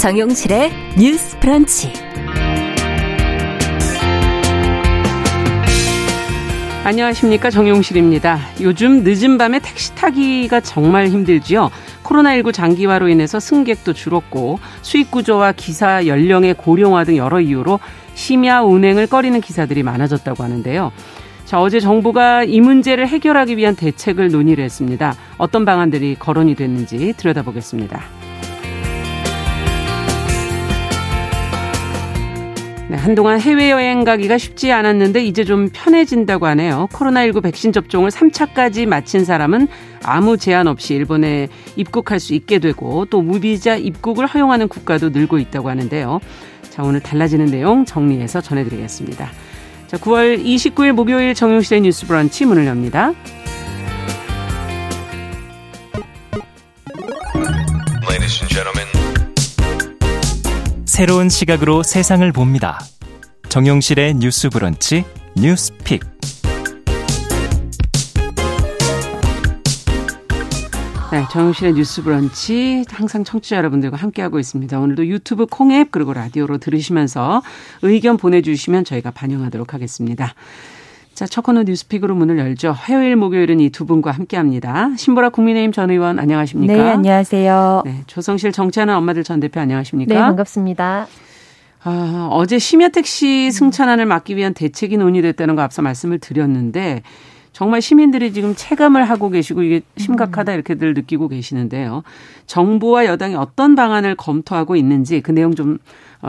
정용실의 뉴스 프런치. 안녕하십니까 정용실입니다. 요즘 늦은 밤에 택시 타기가 정말 힘들지요. 코로나19 장기화로 인해서 승객도 줄었고 수익 구조와 기사 연령의 고령화 등 여러 이유로 심야 운행을 꺼리는 기사들이 많아졌다고 하는데요. 자, 어제 정부가 이 문제를 해결하기 위한 대책을 논의를 했습니다. 어떤 방안들이 거론이 됐는지 들여다보겠습니다. 네, 한동안 해외여행 가기가 쉽지 않았는데 이제 좀 편해진다고 하네요. 코로나19 백신 접종을 3차까지 마친 사람은 아무 제한 없이 일본에 입국할 수 있게 되고 또 무비자 입국을 허용하는 국가도 늘고 있다고 하는데요. 자, 오늘 달라지는 내용 정리해서 전해드리겠습니다. 자, 9월 29일 목요일 정용실의 뉴스 브런치 문을 엽니다. 새로운 시각으로 세상을 봅니다. 정용실의 뉴스 브런치 뉴스픽. 네, 정용실의 뉴스 브런치 항상 청취자 여러분들과 함께하고 있습니다. 오늘도 유튜브 콩앱 그리고 라디오로 들으시면서 의견 보내주시면 저희가 반영하도록 하겠습니다. 자, 첫 코너 뉴스픽으로 문을 열죠. 화요일, 목요일은 이 두 분과 함께 합니다. 신보라 국민의힘 전 의원 안녕하십니까? 네, 안녕하세요. 네, 조성실 정치하는 엄마들 전 대표 안녕하십니까? 네, 반갑습니다. 아, 어제 심야 택시 승차난을 막기 위한 대책이 논의됐다는 거 앞서 말씀을 드렸는데 정말 시민들이 지금 체감을 하고 계시고 이게 심각하다 이렇게들 느끼고 계시는데요. 정부와 여당이 어떤 방안을 검토하고 있는지 그 내용 좀 어,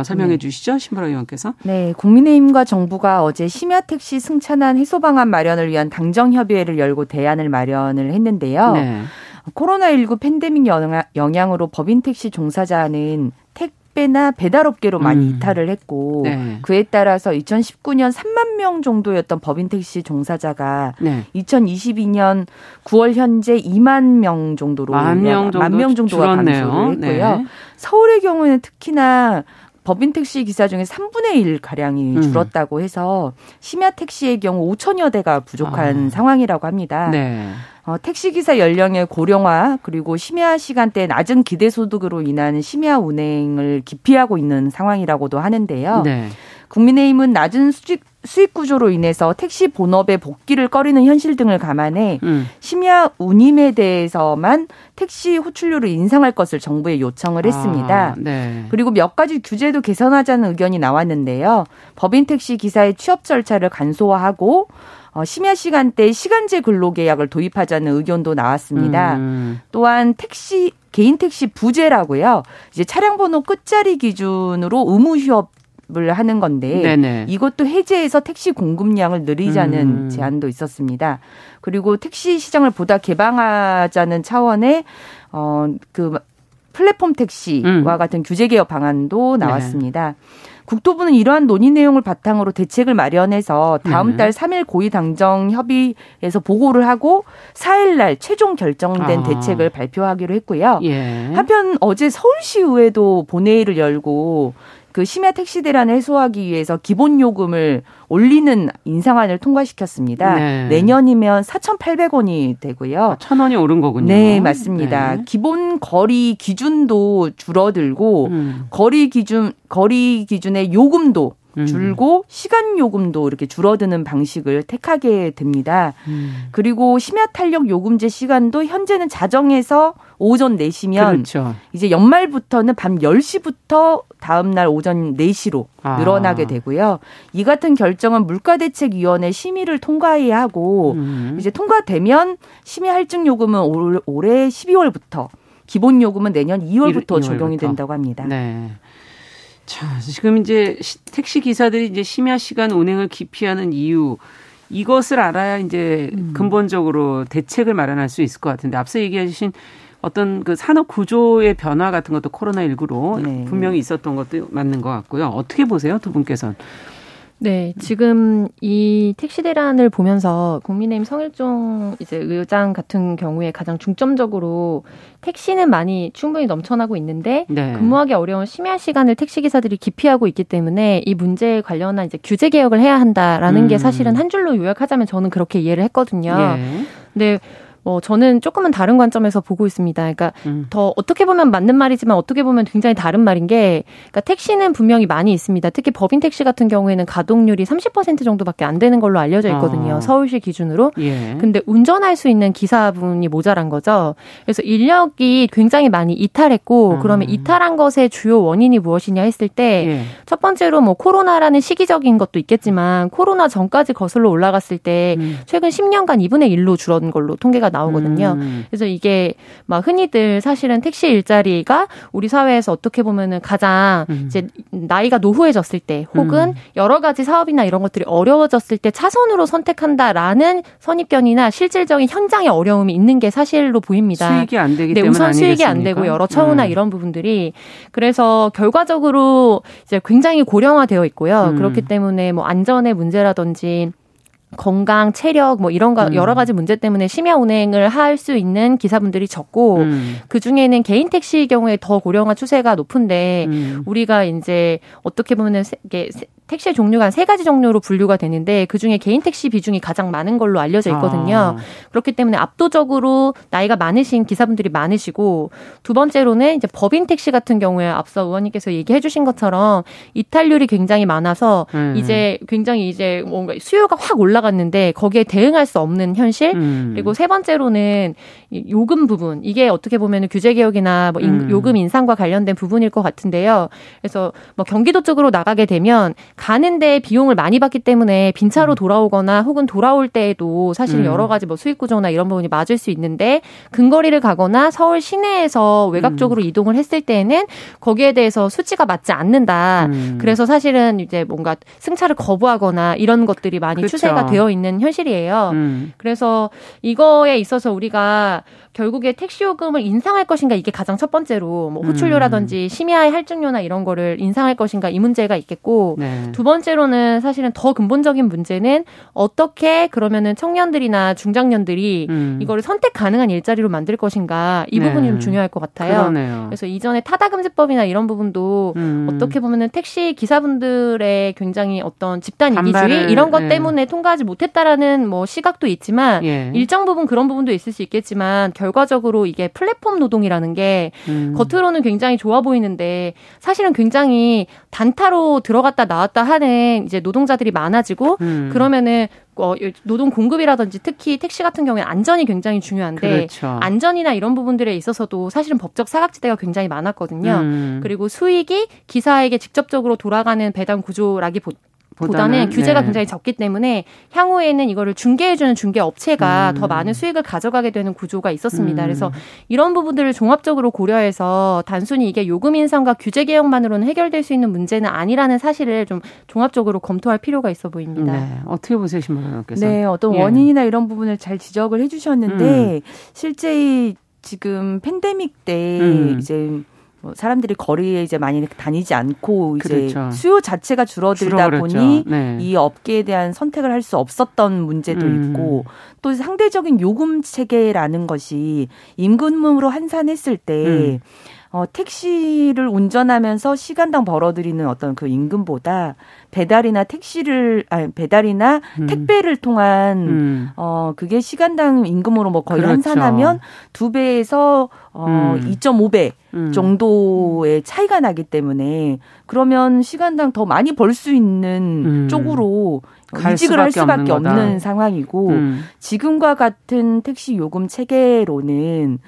설명해 네. 주시죠. 신보라 의원께서. 네. 국민의힘과 정부가 어제 심야 택시 승차난 해소 방안 마련을 위한 당정 협의회를 열고 대안을 마련을 했는데요. 네. 코로나19 팬데믹 영향으로 법인 택시 종사자는 택배나 배달업계로 많이 음. 이탈을 했고 네. 그에 따라서 2019년 3만 명 정도였던 법인 택시 종사자가 네. 2022년 9월 현재 2만 명 정도로 만명 정도 명 정도가 감소를 했고요. 네. 서울의 경우에는 특히나 법인 택시 기사 중에 3분의 1 가량이 음. 줄었다고 해서 심야 택시의 경우 5천여 대가 부족한 아. 상황이라고 합니다. 네. 어, 택시 기사 연령의 고령화 그리고 심야 시간대 낮은 기대 소득으로 인한 심야 운행을 기피하고 있는 상황이라고도 하는데요. 네. 국민의힘은 낮은 수직 수익 구조로 인해서 택시 본업의 복귀를 꺼리는 현실 등을 감안해 음. 심야 운임에 대해서만 택시 호출료를 인상할 것을 정부에 요청을 했습니다. 아, 네. 그리고 몇 가지 규제도 개선하자는 의견이 나왔는데요. 법인 택시 기사의 취업 절차를 간소화하고 어, 심야 시간대 시간제 근로계약을 도입하자는 의견도 나왔습니다. 음. 또한 택시 개인 택시 부재라고요. 이제 차량 번호 끝자리 기준으로 의무 휴업 을 하는 건데 네네. 이것도 해제해서 택시 공급량을 늘리자는 음. 제안도 있었습니다. 그리고 택시 시장을 보다 개방하자는 차원의 어그 플랫폼 택시와 음. 같은 규제 개혁 방안도 네. 나왔습니다. 네. 국토부는 이러한 논의 내용을 바탕으로 대책을 마련해서 다음 네. 달 3일 고위 당정 협의에서 보고를 하고 4일 날 최종 결정된 아. 대책을 발표하기로 했고요. 예. 한편 어제 서울시의회도 본회의를 열고 그 심야 택시 대란을 해소하기 위해서 기본 요금을 올리는 인상안을 통과시켰습니다. 네. 내년이면 4,800원이 되고요. 1,000원이 오른 거군요. 네, 맞습니다. 네. 기본 거리 기준도 줄어들고 음. 거리 기준 거리 기준의 요금도 음. 줄고 시간 요금도 이렇게 줄어드는 방식을 택하게 됩니다. 음. 그리고 심야 탄력 요금제 시간도 현재는 자정에서 오전 4시면 그렇죠. 이제 연말부터는 밤 10시부터 다음 날 오전 4시로 아. 늘어나게 되고요. 이 같은 결정은 물가대책위원회 심의를 통과해야 하고 음. 이제 통과되면 심의 할증 요금은 올해 12월부터 기본 요금은 내년 2월부터 2월, 적용이 2월부터. 된다고 합니다. 네. 자, 지금 이제 택시 기사들이 이제 심야 시간 운행을 기피하는 이유 이것을 알아야 이제 음. 근본적으로 대책을 마련할 수 있을 것 같은데 앞서 얘기해 주신 어떤 그 산업 구조의 변화 같은 것도 코로나 19로 네. 분명히 있었던 것도 맞는 것 같고요. 어떻게 보세요, 두 분께서는? 네, 지금 이 택시 대란을 보면서 국민의힘 성일종 이제 의장 같은 경우에 가장 중점적으로 택시는 많이 충분히 넘쳐나고 있는데 네. 근무하기 어려운 심야 시간을 택시 기사들이 기피하고 있기 때문에 이 문제에 관련한 이제 규제 개혁을 해야 한다라는 음. 게 사실은 한 줄로 요약하자면 저는 그렇게 이해를 했거든요. 예. 근데 뭐 저는 조금은 다른 관점에서 보고 있습니다. 그러니까 음. 더 어떻게 보면 맞는 말이지만 어떻게 보면 굉장히 다른 말인 게 그러니까 택시는 분명히 많이 있습니다. 특히 법인 택시 같은 경우에는 가동률이 30% 정도밖에 안 되는 걸로 알려져 있거든요. 아. 서울시 기준으로. 예. 근데 운전할 수 있는 기사분이 모자란 거죠. 그래서 인력이 굉장히 많이 이탈했고 음. 그러면 이탈한 것의 주요 원인이 무엇이냐 했을 때첫 예. 번째로 뭐 코로나라는 시기적인 것도 있겠지만 코로나 전까지 거슬러 올라갔을 때 음. 최근 10년간 2분의 1로 줄어든 걸로 통계가 나오거든요. 음. 그래서 이게 막 흔히들 사실은 택시 일자리가 우리 사회에서 어떻게 보면은 가장 음. 이제 나이가 노후해졌을 때 혹은 음. 여러 가지 사업이나 이런 것들이 어려워졌을 때 차선으로 선택한다라는 선입견이나 실질적인 현장의 어려움이 있는 게 사실로 보입니다. 수익이 안 되기 네, 때문에 우선 수익이 안 되고 여러 처우나 음. 이런 부분들이 그래서 결과적으로 이제 굉장히 고령화되어 있고요. 음. 그렇기 때문에 뭐 안전의 문제라든지 건강, 체력 뭐 이런 거 음. 여러 가지 문제 때문에 심야 운행을 할 수 있는 기사분들이 적고 음. 그 중에는 개인 택시의 경우에 더 고령화 추세가 높은데 음. 우리가 이제 어떻게 보면은 이게 택시의 종류가 한 세 가지 종류로 분류가 되는데 그중에 개인 택시 비중이 가장 많은 걸로 알려져 있거든요. 아. 그렇기 때문에 압도적으로 나이가 많으신 기사분들이 많으시고 두 번째로는 이제 법인 택시 같은 경우에 앞서 의원님께서 얘기해 주신 것처럼 이탈률이 굉장히 많아서 음. 이제 굉장히 이제 뭔가 수요가 확 올라갔는데 거기에 대응할 수 없는 현실 음. 그리고 세 번째로는 요금 부분 이게 어떻게 보면 규제 개혁이나 뭐 음. 요금 인상과 관련된 부분일 것 같은데요. 그래서 뭐 경기도 쪽으로 나가게 되면 가는데 비용을 많이 받기 때문에 빈차로 음. 돌아오거나 혹은 돌아올 때에도 사실 음. 여러 가지 뭐 수익 구조나 이런 부분이 맞을 수 있는데 근거리를 가거나 서울 시내에서 외곽 음. 쪽으로 음. 이동을 했을 때에는 거기에 대해서 수치가 맞지 않는다. 음. 그래서 사실은 이제 뭔가 승차를 거부하거나 이런 것들이 많이 그렇죠. 추세가 되어 있는 현실이에요. 음. 그래서 이거에 있어서 우리가 결국에 택시 요금을 인상할 것인가 이게 가장 첫 번째로 뭐 호출료라든지 심야의 할증료나 이런 거를 인상할 것인가 이 문제가 있겠고 네. 두 번째로는 사실은 더 근본적인 문제는 어떻게 그러면은 청년들이나 중장년들이 음. 이거를 선택 가능한 일자리로 만들 것인가 이 네. 부분이 좀 중요할 것 같아요. 그러네요. 그래서 이전에 타다금지법이나 이런 부분도 음. 어떻게 보면은 택시 기사분들의 굉장히 어떤 집단 이기주의 이런 것 네. 때문에 통과하지 못했다라는 뭐 시각도 있지만 예. 일정 부분 그런 부분도 있을 수 있겠지만 결과적으로 이게 플랫폼 노동이라는 게 음. 겉으로는 굉장히 좋아 보이는데 사실은 굉장히 단타로 들어갔다 나왔다 왔다 하는 이제 노동자들이 많아지고 음. 그러면은 어, 노동 공급이라든지 특히 택시 같은 경우에 안전이 굉장히 중요한데 그렇죠. 안전이나 이런 부분들에 있어서도 사실은 법적 사각지대가 굉장히 많았거든요. 음. 그리고 수익이 기사에게 직접적으로 돌아가는 배당 구조라기 보다는 규제가 네. 굉장히 적기 때문에 향후에는 이거를 중개해주는 중개 업체가 음. 더 많은 수익을 가져가게 되는 구조가 있었습니다. 음. 그래서 이런 부분들을 종합적으로 고려해서 단순히 이게 요금 인상과 규제 개혁만으로는 해결될 수 있는 문제는 아니라는 사실을 좀 종합적으로 검토할 필요가 있어 보입니다. 네. 어떻게 보세요, 신문님께서? 네, 어떤 예. 원인이나 이런 부분을 잘 지적을 해주셨는데 음. 실제 지금 팬데믹 때 음. 이제 뭐 사람들이 거리에 이제 많이 다니지 않고 이제 그렇죠. 수요 자체가 줄어들다 보니 네. 이 업계에 대한 선택을 할 수 없었던 문제도 음. 있고 또 상대적인 요금 체계라는 것이 임금으로 환산했을 때 음. 어, 택시를 운전하면서 시간당 벌어들이는 어떤 그 임금보다 배달이나 택시를 아니 배달이나 음. 택배를 통한 음. 어 그게 시간당 임금으로 뭐 거의 그렇죠. 환산하면 두 배에서 어 음. 2.5배 음. 정도의 차이가 나기 때문에 그러면 시간당 더 많이 벌 수 있는 음. 쪽으로 이직을 할 수밖에 없는, 없는 상황이고 음. 지금과 같은 택시 요금 체계로는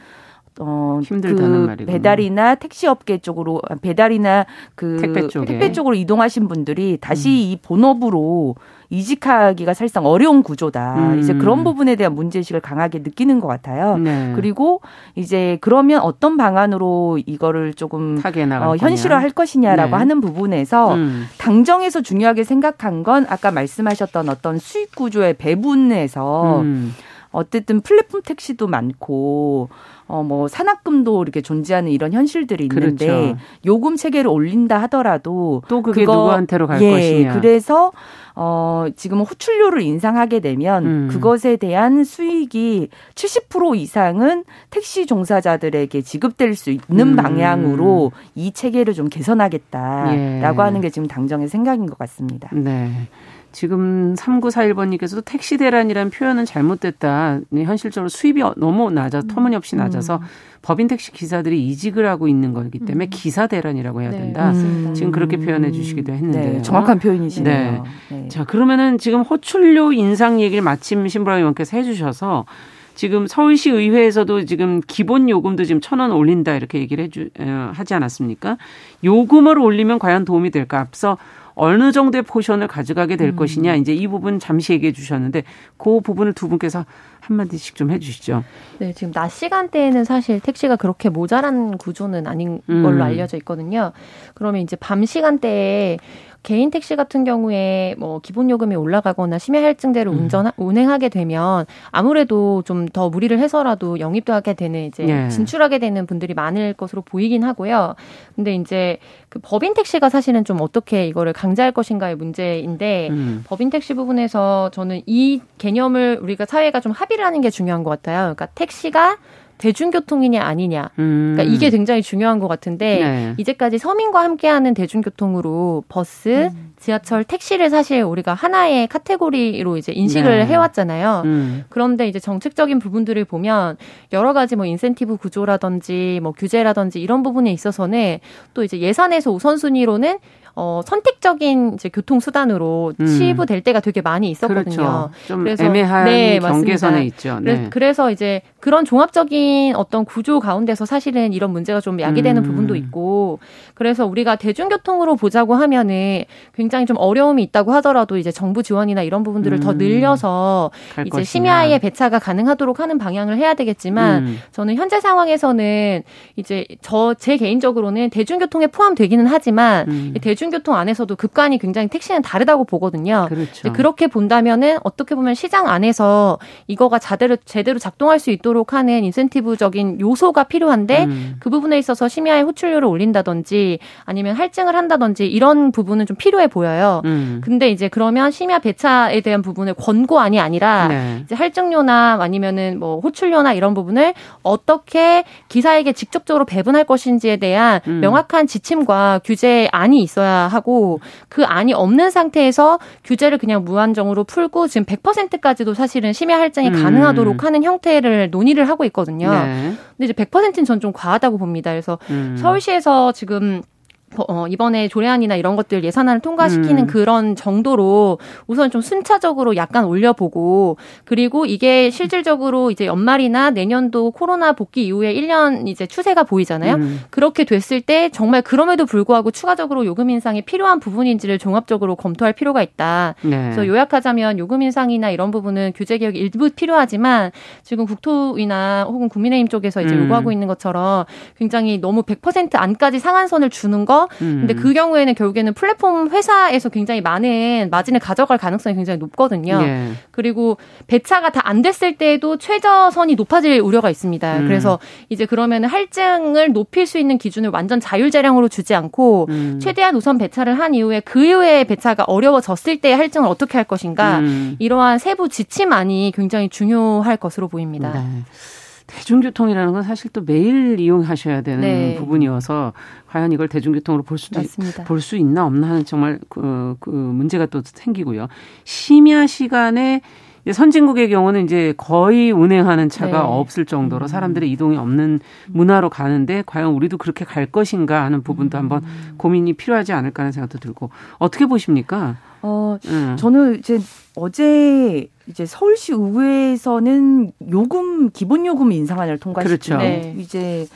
어, 힘들다는 그 말이군요. 배달이나 택시 업계 쪽으로 배달이나 그 택배, 쪽에. 택배 쪽으로 이동하신 분들이 다시 음. 이 본업으로 이직하기가 사실상 어려운 구조다. 음. 이제 그런 부분에 대한 문제의식을 강하게 느끼는 것 같아요. 네. 그리고 이제 그러면 어떤 방안으로 이거를 조금 어, 현실화할 것이냐라고 네. 하는 부분에서 음. 당정에서 중요하게 생각한 건 아까 말씀하셨던 어떤 수익 구조의 배분에서 음. 어쨌든 플랫폼 택시도 많고 어 뭐 산학금도 이렇게 존재하는 이런 현실들이 있는데 그렇죠. 요금 체계를 올린다 하더라도 또 그게 그거, 누구한테로 갈 예, 것이냐. 그래서 어 지금 호출료를 인상하게 되면 음. 그것에 대한 수익이 70% 이상은 택시 종사자들에게 지급될 수 있는 음. 방향으로 이 체계를 좀 개선하겠다라고 예. 하는 게 지금 당정의 생각인 것 같습니다. 네. 지금 3941번님께서도 택시 대란이라는 표현은 잘못됐다. 네, 현실적으로 수입이 너무 낮아, 음. 터무니없이 낮아서 음. 법인 택시 기사들이 이직을 하고 있는 거기 때문에 음. 기사 대란이라고 해야 네, 된다. 네, 지금 그렇게 표현해 주시기도 했는데 네, 정확한 표현이시네요. 네. 네. 자 그러면은 지금 호출료 인상 얘기를 마침 신부라 의원께서 해주셔서 지금 서울시 의회에서도 지금 기본 요금도 지금 천 원 올린다 이렇게 얘기를 해주 하지 않았습니까? 요금을 올리면 과연 도움이 될까? 앞서 어느 정도의 포션을 가져가게 될 음. 것이냐 이제 이 부분 잠시 얘기해 주셨는데 그 부분을 두 분께서 한마디씩 좀 해주시죠. 네, 지금 낮 시간대에는 사실 택시가 그렇게 모자란 구조는 아닌 걸로 음. 알려져 있거든요. 그러면 이제 밤 시간대에 개인 택시 같은 경우에 뭐 기본 요금이 올라가거나 심야 할증제로 음. 운전 운행하게 되면 아무래도 좀 더 무리를 해서라도 영업도 하게 되는 이제 예. 진출하게 되는 분들이 많을 것으로 보이긴 하고요. 근데 이제 그 법인 택시가 사실은 좀 어떻게 이거를 강제할 것인가의 문제인데 음. 법인 택시 부분에서 저는 이 개념을 우리가 사회가 좀 합의를 하는 게 중요한 것 같아요. 그러니까 택시가 대중교통이냐 아니냐. 음. 그러니까 이게 굉장히 중요한 것 같은데 네. 이제까지 서민과 함께하는 대중교통으로 버스, 음. 지하철, 택시를 사실 우리가 하나의 카테고리로 이제 인식을 네. 해왔잖아요. 음. 그런데 이제 정책적인 부분들을 보면 여러 가지 뭐 인센티브 구조라든지 뭐 규제라든지 이런 부분에 있어서는 또 이제 예산에서 우선순위로는 어, 선택적인 이제 교통 수단으로 음. 치부될 때가 되게 많이 있었거든요. 그렇죠. 좀 그래서 애매한 네, 경계선에 있죠. 네. 그래서 이제 그런 종합적인 어떤 구조 가운데서 사실은 이런 문제가 좀 야기되는 음. 부분도 있고 그래서 우리가 대중교통으로 보자고 하면은 굉장히 좀 어려움이 있다고 하더라도 이제 정부 지원이나 이런 부분들을 음. 더 늘려서 이제 것이냐. 심야에 배차가 가능하도록 하는 방향을 해야 되겠지만 음. 저는 현재 상황에서는 이제 저 제 개인적으로는 대중교통에 포함되기는 하지만 음. 대중 대중교통 안에서도 급간이 굉장히 택시는 다르다고 보거든요. 그렇죠. 그렇게 본다면은 어떻게 보면 시장 안에서 이거가 제대로 제대로 작동할 수 있도록 하는 인센티브적인 요소가 필요한데 음. 그 부분에 있어서 심야에 호출료를 올린다든지 아니면 할증을 한다든지 이런 부분은 좀 필요해 보여요. 음. 근데 이제 그러면 심야 배차에 대한 부분을 권고안이 아니라 네. 이제 할증료나 아니면은 뭐 호출료나 이런 부분을 어떻게 기사에게 직접적으로 배분할 것인지에 대한 음. 명확한 지침과 규제안이 있어야 하고 그 안이 없는 상태에서 규제를 그냥 무한정으로 풀고 지금 100%까지도 사실은 심야 할증이 음. 가능하도록 하는 형태를 논의를 하고 있거든요. 네. 근데 이제 100%는 전 좀 과하다고 봅니다. 그래서 음. 서울시에서 지금 어, 이번에 조례안이나 이런 것들 예산안을 통과시키는 음. 그런 정도로 우선 좀 순차적으로 약간 올려보고 그리고 이게 실질적으로 이제 연말이나 내년도 코로나 복귀 이후에 1년 이제 추세가 보이잖아요. 음. 그렇게 됐을 때 정말 그럼에도 불구하고 추가적으로 요금 인상이 필요한 부분인지를 종합적으로 검토할 필요가 있다. 네. 그래서 요약하자면 요금 인상이나 이런 부분은 규제 개혁 일부 필요하지만 지금 국토위나 혹은 국민의힘 쪽에서 이제 음. 요구하고 있는 것처럼 굉장히 너무 100% 안까지 상한선을 주는 거 음. 근데 그 경우에는 결국에는 플랫폼 회사에서 굉장히 많은 마진을 가져갈 가능성이 굉장히 높거든요. 예. 그리고 배차가 다 안 됐을 때에도 최저선이 높아질 우려가 있습니다. 음. 그래서 이제 그러면 할증을 높일 수 있는 기준을 완전 자율재량으로 주지 않고 음. 최대한 우선 배차를 한 이후에 그 이후에 배차가 어려워졌을 때 할증을 어떻게 할 것인가 음. 이러한 세부 지침안이 굉장히 중요할 것으로 보입니다. 네. 대중교통이라는 건 사실 또 매일 이용하셔야 되는 네. 부분이어서 과연 이걸 대중교통으로 볼 수도 볼 수 있나 없나 하는 정말 그, 그 문제가 또 생기고요. 심야 시간에 선진국의 경우는 이제 거의 운행하는 차가 네. 없을 정도로 음. 사람들의 이동이 없는 문화로 가는데 과연 우리도 그렇게 갈 것인가 하는 부분도 한번 음. 고민이 필요하지 않을까 하는 생각도 들고 어떻게 보십니까? 어, 음. 저는 이제 어제 이제 서울시 의회에서는 요금 기본 요금 인상안을 통과시키고 그렇죠. 네. 이제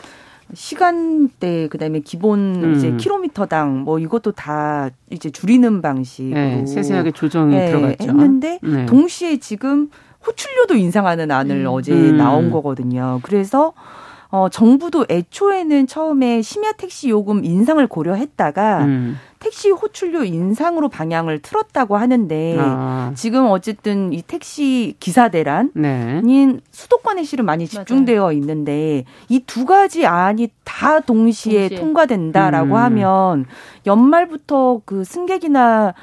시간대 그다음에 기본 음. 이제 킬로미터당 뭐 이것도 다 이제 줄이는 방식으로 네, 세세하게 조정이 네, 들어갔죠. 했는데 네. 동시에 지금 호출료도 인상하는 안을 음. 어제 음. 나온 거거든요. 그래서 어 정부도 애초에는 처음에 심야 택시 요금 인상을 고려했다가 음. 택시 호출료 인상으로 방향을 틀었다고 하는데 아. 지금 어쨌든 이 택시 기사 대란인 네. 수도권에 실은 많이 집중되어 맞아요. 있는데 이 두 가지 안이 다 동시에, 동시에. 통과된다라고 음. 하면 연말부터 그 승객이나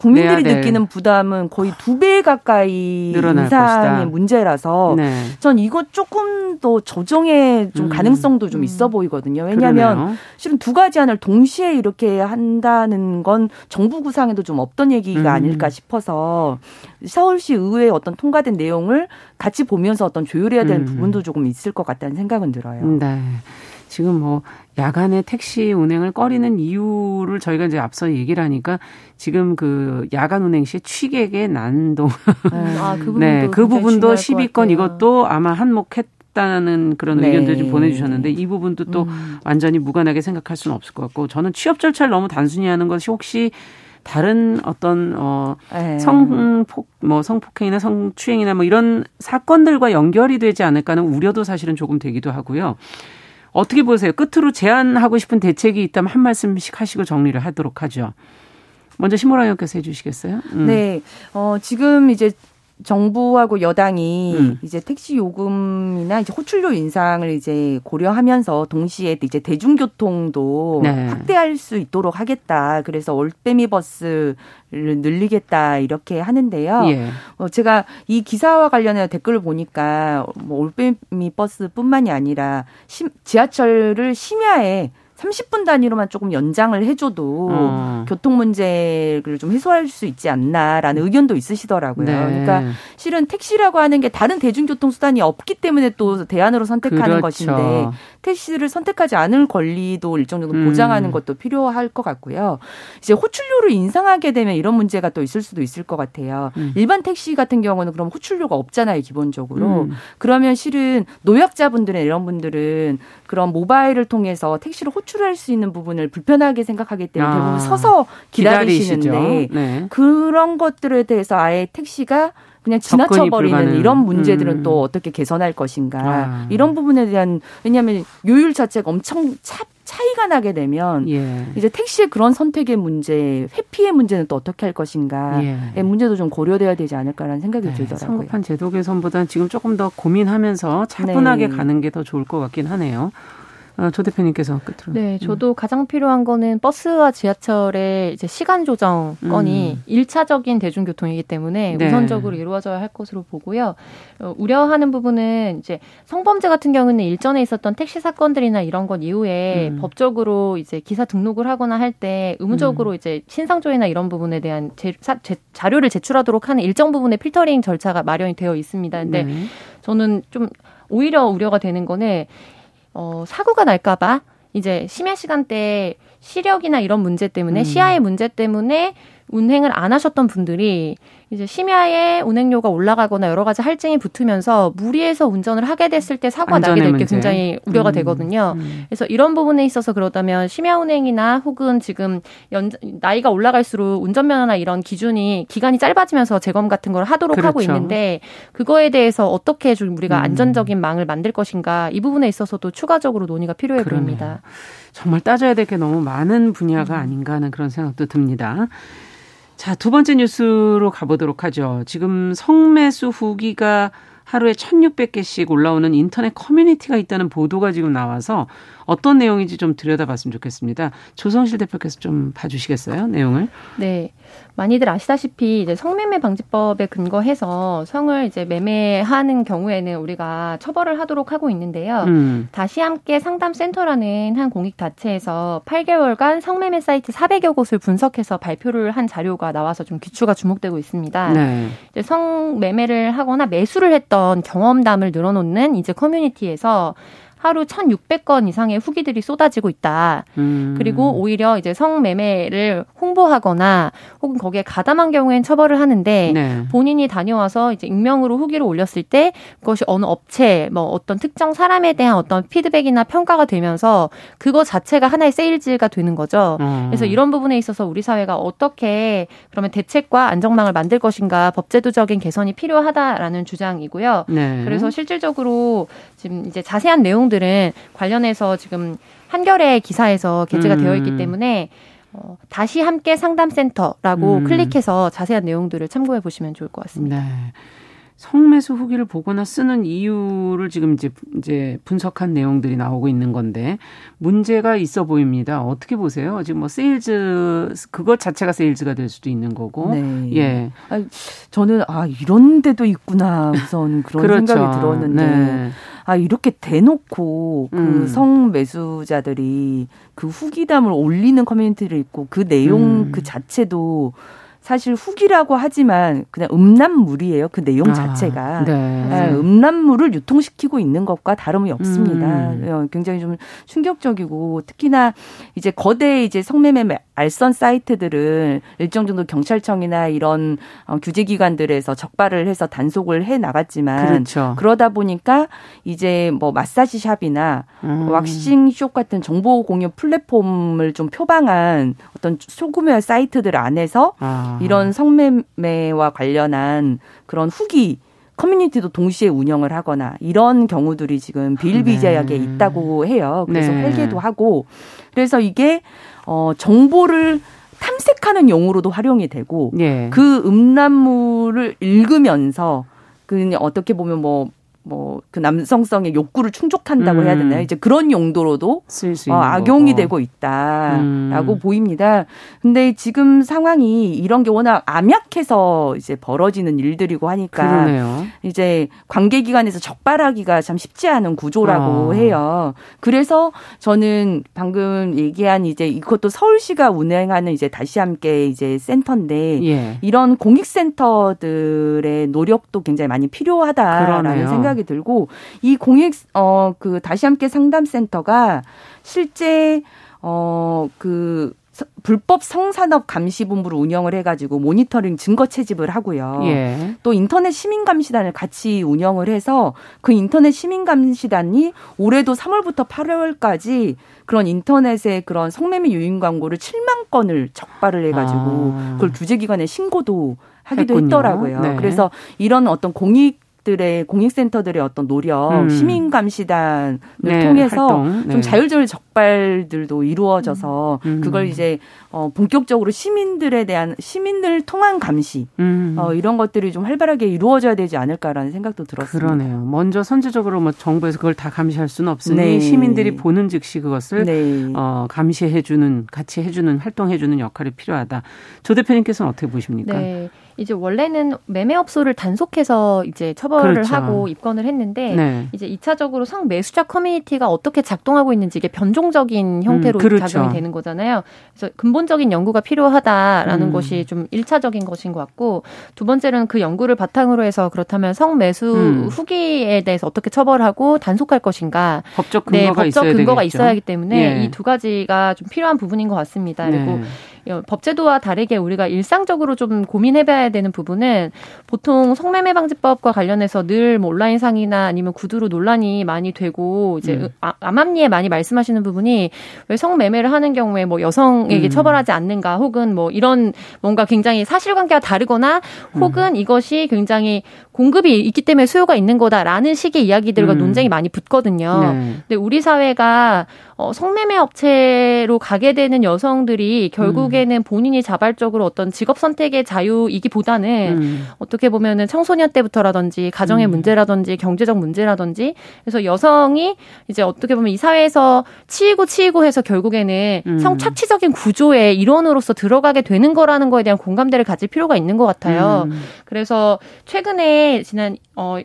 국민들이 느끼는 부담은 거의 두 배 가까이 것이다. 문제라서 네. 전 이거 조금 더 조정의 좀 음. 가능성도 좀 있어 음. 보이거든요. 왜냐하면 그러네요. 실은 두 가지 안을 동시에 이렇게 한다는 건 정부 구상에도 좀 없던 얘기가 음. 아닐까 싶어서 서울시 의회에 어떤 통과된 내용을 같이 보면서 어떤 조율해야 될 음. 부분도 조금 있을 것 같다는 생각은 들어요. 네. 지금 뭐 야간에 택시 운행을 꺼리는 이유를 저희가 이제 앞서 얘기를 하니까 지금 그 야간 운행 시 취객의 난동. 네, 아, 그 네, 그 부분도 12건 이것도 아마 한몫했 다는 그런 네. 의견들 좀 보내주셨는데 이 부분도 또 음. 완전히 무관하게 생각할 수는 없을 것 같고 저는 취업 절차를 너무 단순히 하는 것이 혹시 다른 어떤 어 네. 성폭 뭐 성폭행이나 성추행이나 뭐 이런 사건들과 연결이 되지 않을까 하는 우려도 사실은 조금 되기도 하고요. 어떻게 보세요? 끝으로 제안하고 싶은 대책이 있다면 한 말씀씩 하시고 정리를 하도록 하죠. 먼저 심호라 의원께서 해주시겠어요? 음. 네, 어, 지금 이제 정부하고 여당이 음. 이제 택시 요금이나 이제 호출료 인상을 이제 고려하면서 동시에 이제 대중교통도 네. 확대할 수 있도록 하겠다. 그래서 올빼미 버스를 늘리겠다 이렇게 하는데요. 예. 어, 제가 이 기사와 관련해 댓글을 보니까 뭐 올빼미 버스뿐만이 아니라 심, 지하철을 심야에 30분 단위로만 조금 연장을 해줘도 어. 교통 문제를 좀 해소할 수 있지 않나라는 의견도 있으시더라고요. 네. 그러니까 실은 택시라고 하는 게 다른 대중교통 수단이 없기 때문에 또 대안으로 선택하는 그렇죠. 것인데 택시를 선택하지 않을 권리도 일정 정도 보장하는 음. 것도 필요할 것 같고요. 이제 호출료를 인상하게 되면 이런 문제가 또 있을 수도 있을 것 같아요. 음. 일반 택시 같은 경우는 그럼 호출료가 없잖아요, 기본적으로. 음. 그러면 실은 노약자분들은 이런 분들은 그런 모바일을 통해서 택시를 호출할 수 있는 부분을 불편하게 생각하기 때문에 아. 대부분 서서 기다리시는데 네. 그런 것들에 대해서 아예 택시가 그냥 지나쳐버리는 이런 문제들은 음. 또 어떻게 개선할 것인가 아. 이런 부분에 대한 왜냐하면 요율 자체가 엄청 차, 차이가 나게 되면 예. 이제 택시의 그런 선택의 문제, 회피의 문제는 또 어떻게 할 것인가 예. 문제도 좀 고려돼야 되지 않을까라는 생각이 네. 들더라고요. 성급한 제도 개선보다는 지금 조금 더 고민하면서 차분하게 네. 가는 게 더 좋을 것 같긴 하네요. 어, 조 대표님께서 끝으로. 네, 음. 저도 음. 가장 필요한 거는 버스와 지하철의 이제 시간 조정 건이 음. 1차적인 대중교통이기 때문에 네. 우선적으로 이루어져야 할 것으로 보고요. 어, 우려하는 부분은 이제 성범죄 같은 경우는 일전에 있었던 택시 사건들이나 이런 것 이후에 음. 법적으로 이제 기사 등록을 하거나 할 때 의무적으로 음. 이제 신상조회나 이런 부분에 대한 제, 사, 제, 자료를 제출하도록 하는 일정 부분의 필터링 절차가 마련이 되어 있습니다. 근데 네. 저는 좀 오히려 우려가 되는 거는 어, 사고가 날까봐 이제 심야 시간대 시력이나 이런 문제 때문에 음. 시야의 문제 때문에 운행을 안 하셨던 분들이 이제 심야에 운행료가 올라가거나 여러 가지 할증이 붙으면서 무리해서 운전을 하게 됐을 때 사고가 나게 될 게 굉장히 우려가 음. 되거든요. 음. 그래서 이런 부분에 있어서 그러다면 심야 운행이나 혹은 지금 연, 나이가 올라갈수록 운전면허나 이런 기준이 기간이 짧아지면서 재검 같은 걸 하도록 그렇죠. 하고 있는데 그거에 대해서 어떻게 좀 우리가 음. 안전적인 망을 만들 것인가 이 부분에 있어서도 추가적으로 논의가 필요해 그러네요. 보입니다. 정말 따져야 될 게 너무 많은 분야가 음. 아닌가 하는 그런 생각도 듭니다. 자, 두 번째 뉴스로 가보도록 하죠. 지금 성매수 후기가 하루에 1,600개씩 올라오는 인터넷 커뮤니티가 있다는 보도가 지금 나와서 어떤 내용인지 좀 들여다봤으면 좋겠습니다. 조성실 대표께서 좀 봐주시겠어요, 내용을? 네. 많이들 아시다시피 이제 성매매 방지법에 근거해서 성을 이제 매매하는 경우에는 우리가 처벌을 하도록 하고 있는데요. 음. 다시 함께 상담센터라는 한 공익 단체에서 8개월간 성매매 사이트 400여 곳을 분석해서 발표를 한 자료가 나와서 좀 귀추가 주목되고 있습니다. 네. 이제 성매매를 하거나 매수를 했던 경험담을 늘어놓는 이제 커뮤니티에서 하루 1,600건 이상의 후기들이 쏟아지고 있다. 음. 그리고 오히려 이제 성매매를 홍보하거나 혹은 거기에 가담한 경우엔 처벌을 하는데 네. 본인이 다녀와서 이제 익명으로 후기를 올렸을 때 그것이 어느 업체, 뭐 어떤 특정 사람에 대한 어떤 피드백이나 평가가 되면서 그거 자체가 하나의 세일즈가 되는 거죠. 음. 그래서 이런 부분에 있어서 우리 사회가 어떻게 그러면 대책과 안정망을 만들 것인가 법제도적인 개선이 필요하다라는 주장이고요. 네. 그래서 실질적으로 지금 이제 자세한 내용 들은 관련해서 지금 한겨레 기사에서 게재가 음. 되어 있기 때문에 어, 다시 함께 상담센터라고 음. 클릭해서 자세한 내용들을 참고해 보시면 좋을 것 같습니다. 네. 성매수 후기를 보거나 쓰는 이유를 지금 이제 이제 분석한 내용들이 나오고 있는 건데 문제가 있어 보입니다. 어떻게 보세요? 지금 뭐 세일즈 그것 자체가 세일즈가 될 수도 있는 거고. 네. 예. 아, 저는 아 이런 데도 있구나 우선 그런 그렇죠. 생각이 들었는데 네. 아 이렇게 대놓고 그 음. 성매수자들이 그 후기담을 올리는 커뮤니티를 있고 그 내용 음. 그 자체도 사실 후기라고 하지만 그냥 음란물이에요. 그 내용 아, 자체가. 네. 네, 음란물을 유통시키고 있는 것과 다름이 없습니다. 음. 어, 굉장히 좀 충격적이고 특히나 이제 거대 이제 성매매 알선 사이트들은 일정 정도 경찰청이나 이런 어, 규제기관들에서 적발을 해서 단속을 해 나갔지만 그렇죠. 그러다 보니까 이제 뭐 마사지 샵이나 음. 왁싱 숍 같은 정보 공유 플랫폼을 좀 표방한 어떤 소규모 사이트들 안에서 아. 이런 성매매와 관련한 그런 후기 커뮤니티도 동시에 운영을 하거나 이런 경우들이 지금 비일비재하게 네. 있다고 해요. 그래서 네. 회계도 하고 그래서 이게 어 정보를 탐색하는 용으로도 활용이 되고 네. 그 음란물을 읽으면서 그 어떻게 보면 뭐 뭐 그 남성성의 욕구를 충족한다고 음. 해야 되나요? 이제 그런 용도로도 어, 악용이 거고. 되고 있다라고 음. 보입니다. 근데 지금 상황이 이런 게 워낙 암약해서 이제 벌어지는 일들이고 하니까 그러네요. 이제 관계 기관에서 적발하기가 참 쉽지 않은 구조라고 아. 해요. 그래서 저는 방금 얘기한 이제 이것도 서울시가 운행하는 이제 다시 함께 이제 센터인데 예. 이런 공익센터들의 노력도 굉장히 많이 필요하다라는 그러네요. 생각. 생각이 들고 이 공익 어 그 다시 함께 상담센터가 실제 어그 불법 성산업 감시본부를 운영을 해가지고 모니터링 증거 채집을 하고요. 예. 또 인터넷 시민감시단을 같이 운영을 해서 그 인터넷 시민감시단이 올해도 3월부터 8월까지 그런 인터넷에 그런 성매매 유인 광고를 7만 건을 적발을 해가지고 아. 그걸 규제기관에 신고도 하기도 했군요. 했더라고요. 네. 그래서 이런 어떤 공익 들의 공익센터들의 어떤 노력, 음. 시민 감시단을 네, 통해서 네. 좀 자율적인 적발들도 이루어져서 음. 그걸 이제 어 본격적으로 시민들에 대한 시민들 통한 감시 음. 어 이런 것들이 좀 활발하게 이루어져야 되지 않을까라는 생각도 들었습니다. 그러네요. 먼저 선제적으로 뭐 정부에서 그걸 다 감시할 수는 없으니 네. 시민들이 보는 즉시 그것을 네. 어 감시해 주는 같이 해 주는 활동해 주는 역할이 필요하다. 조 대표님께서는 어떻게 보십니까? 네. 이제 원래는 매매업소를 단속해서 이제 처벌을 그렇죠. 하고 입건을 했는데 네. 이제 2차적으로 성매수자 커뮤니티가 어떻게 작동하고 있는지 이게 변종적인 형태로 음, 그렇죠. 작용이 되는 거잖아요. 그래서 근본적인 연구가 필요하다라는 음. 것이 좀 1차적인 것인 것 같고 두 번째로는 그 연구를 바탕으로 해서 그렇다면 성매수 음. 후기에 대해서 어떻게 처벌하고 단속할 것인가 법적 근거가, 네, 법적 있어야, 근거가 있어야 하기 때문에 예. 이두 가지가 좀 필요한 부분인 것 같습니다. 그리고 네. 법제도와 다르게 우리가 일상적으로 좀 고민해봐야 되는 부분은 보통 성매매 방지법과 관련해서 늘 뭐 온라인 상이나 아니면 구두로 논란이 많이 되고 이제 음. 아, 암암리에 많이 말씀하시는 부분이 왜 성매매를 하는 경우에 뭐 여성에게 음. 처벌하지 않는가 혹은 뭐 이런 뭔가 굉장히 사실관계가 다르거나 혹은 음. 이것이 굉장히 공급이 있기 때문에 수요가 있는 거다라는 식의 이야기들과 음. 논쟁이 많이 붙거든요. 네. 근데 우리 사회가 어, 성매매 업체로 가게 되는 여성들이 결국 에는 음. 본인이 자발적으로 어떤 직업 선택의 자유이기보다는 음. 어떻게 보면은 청소년 때부터라든지 가정의 음. 문제라든지 경제적 문제라든지 그래서 여성이 이제 어떻게 보면 이 사회에서 치이고 치이고 해서 결국에는 음. 성착취적인 구조의 일원으로서 들어가게 되는 거라는 거에 대한 공감대를 가질 필요가 있는 것 같아요. 음. 그래서 최근에 지난 어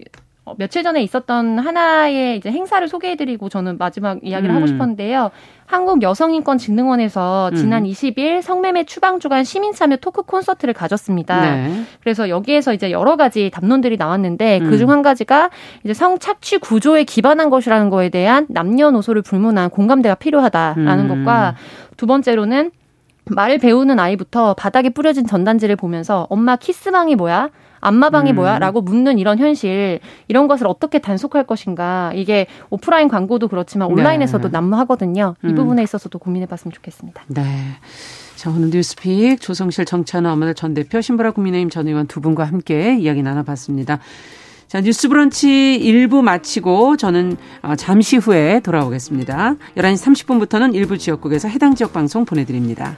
어, 며칠 전에 있었던 하나의 이제 행사를 소개해드리고 저는 마지막 이야기를 음. 하고 싶었는데요. 한국 여성인권진흥원에서 음. 지난 20일 성매매 추방 주간 시민참여 토크 콘서트를 가졌습니다. 네. 그래서 여기에서 이제 여러 가지 담론들이 나왔는데 음. 그중 한 가지가 이제 성 착취 구조에 기반한 것이라는 거에 대한 남녀노소를 불문한 공감대가 필요하다라는 음. 것과 두 번째로는 말 배우는 아이부터 바닥에 뿌려진 전단지를 보면서 엄마 키스방이 뭐야? 안마방이 음. 뭐야? 라고 묻는 이런 현실, 이런 것을 어떻게 단속할 것인가. 이게 오프라인 광고도 그렇지만 온라인에서도 네. 난무하거든요. 이 음. 부분에 있어서도 고민해 봤으면 좋겠습니다. 네. 자, 오늘 뉴스픽 조성실 정치하는 엄마들 전 대표 신보라 국민의힘 전 의원 두 분과 함께 이야기 나눠봤습니다. 자, 뉴스 브런치 1부 마치고 저는 어, 잠시 후에 돌아오겠습니다. 11시 30분부터는 일부 지역국에서 해당 지역 방송 보내드립니다.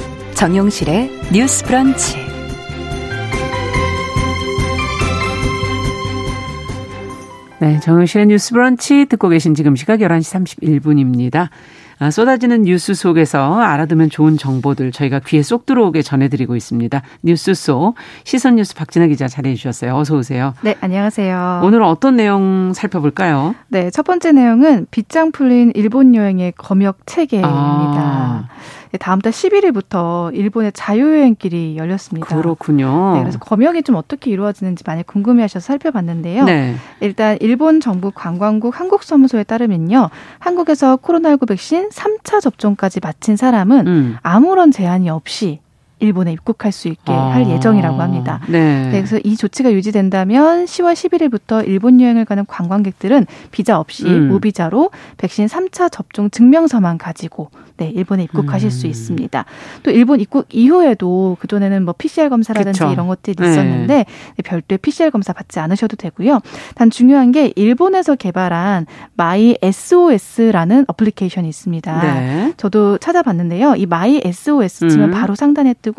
정용실의 뉴스 브런치. 네, 정용실의 뉴스 브런치 듣고 계신 지금 시각 11시 31분입니다. 아, 쏟아지는 뉴스 속에서 알아두면 좋은 정보들 저희가 귀에 쏙 들어오게 전해드리고 있습니다. 뉴스 속 시선 뉴스 박진아 기자 자리해 주셨어요. 어서 오세요. 네, 안녕하세요. 오늘 어떤 내용 살펴볼까요? 네, 첫 번째 내용은 빗장 풀린 일본 여행의 검역 체계입니다. 아. 네, 다음 달 11일부터 일본의 자유여행길이 열렸습니다. 그렇군요. 네, 그래서 검역이 좀 어떻게 이루어지는지 많이 궁금해하셔서 살펴봤는데요. 네. 일단 일본 정부 관광국 한국 사무소에 따르면요. 한국에서 코로나19 백신 3차 접종까지 마친 사람은 음. 아무런 제한이 없이 일본에 입국할 수 있게 아. 할 예정이라고 합니다. 네. 그래서 이 조치가 유지된다면 10월 11일부터 일본 여행을 가는 관광객들은 비자 없이 음. 무비자로 백신 3차 접종 증명서만 가지고 네, 일본에 입국하실 음. 수 있습니다. 또 일본 입국 이후에도 그전에는 뭐 PCR 검사라든지 그쵸. 이런 것들이 네. 있었는데 네. 별도의 PCR 검사 받지 않으셔도 되고요. 단 중요한 게 일본에서 개발한 My SOS라는 어플리케이션이 있습니다. 네. 저도 찾아봤는데요. 이 My SOS 치면 음. 바로 상단에 뜨고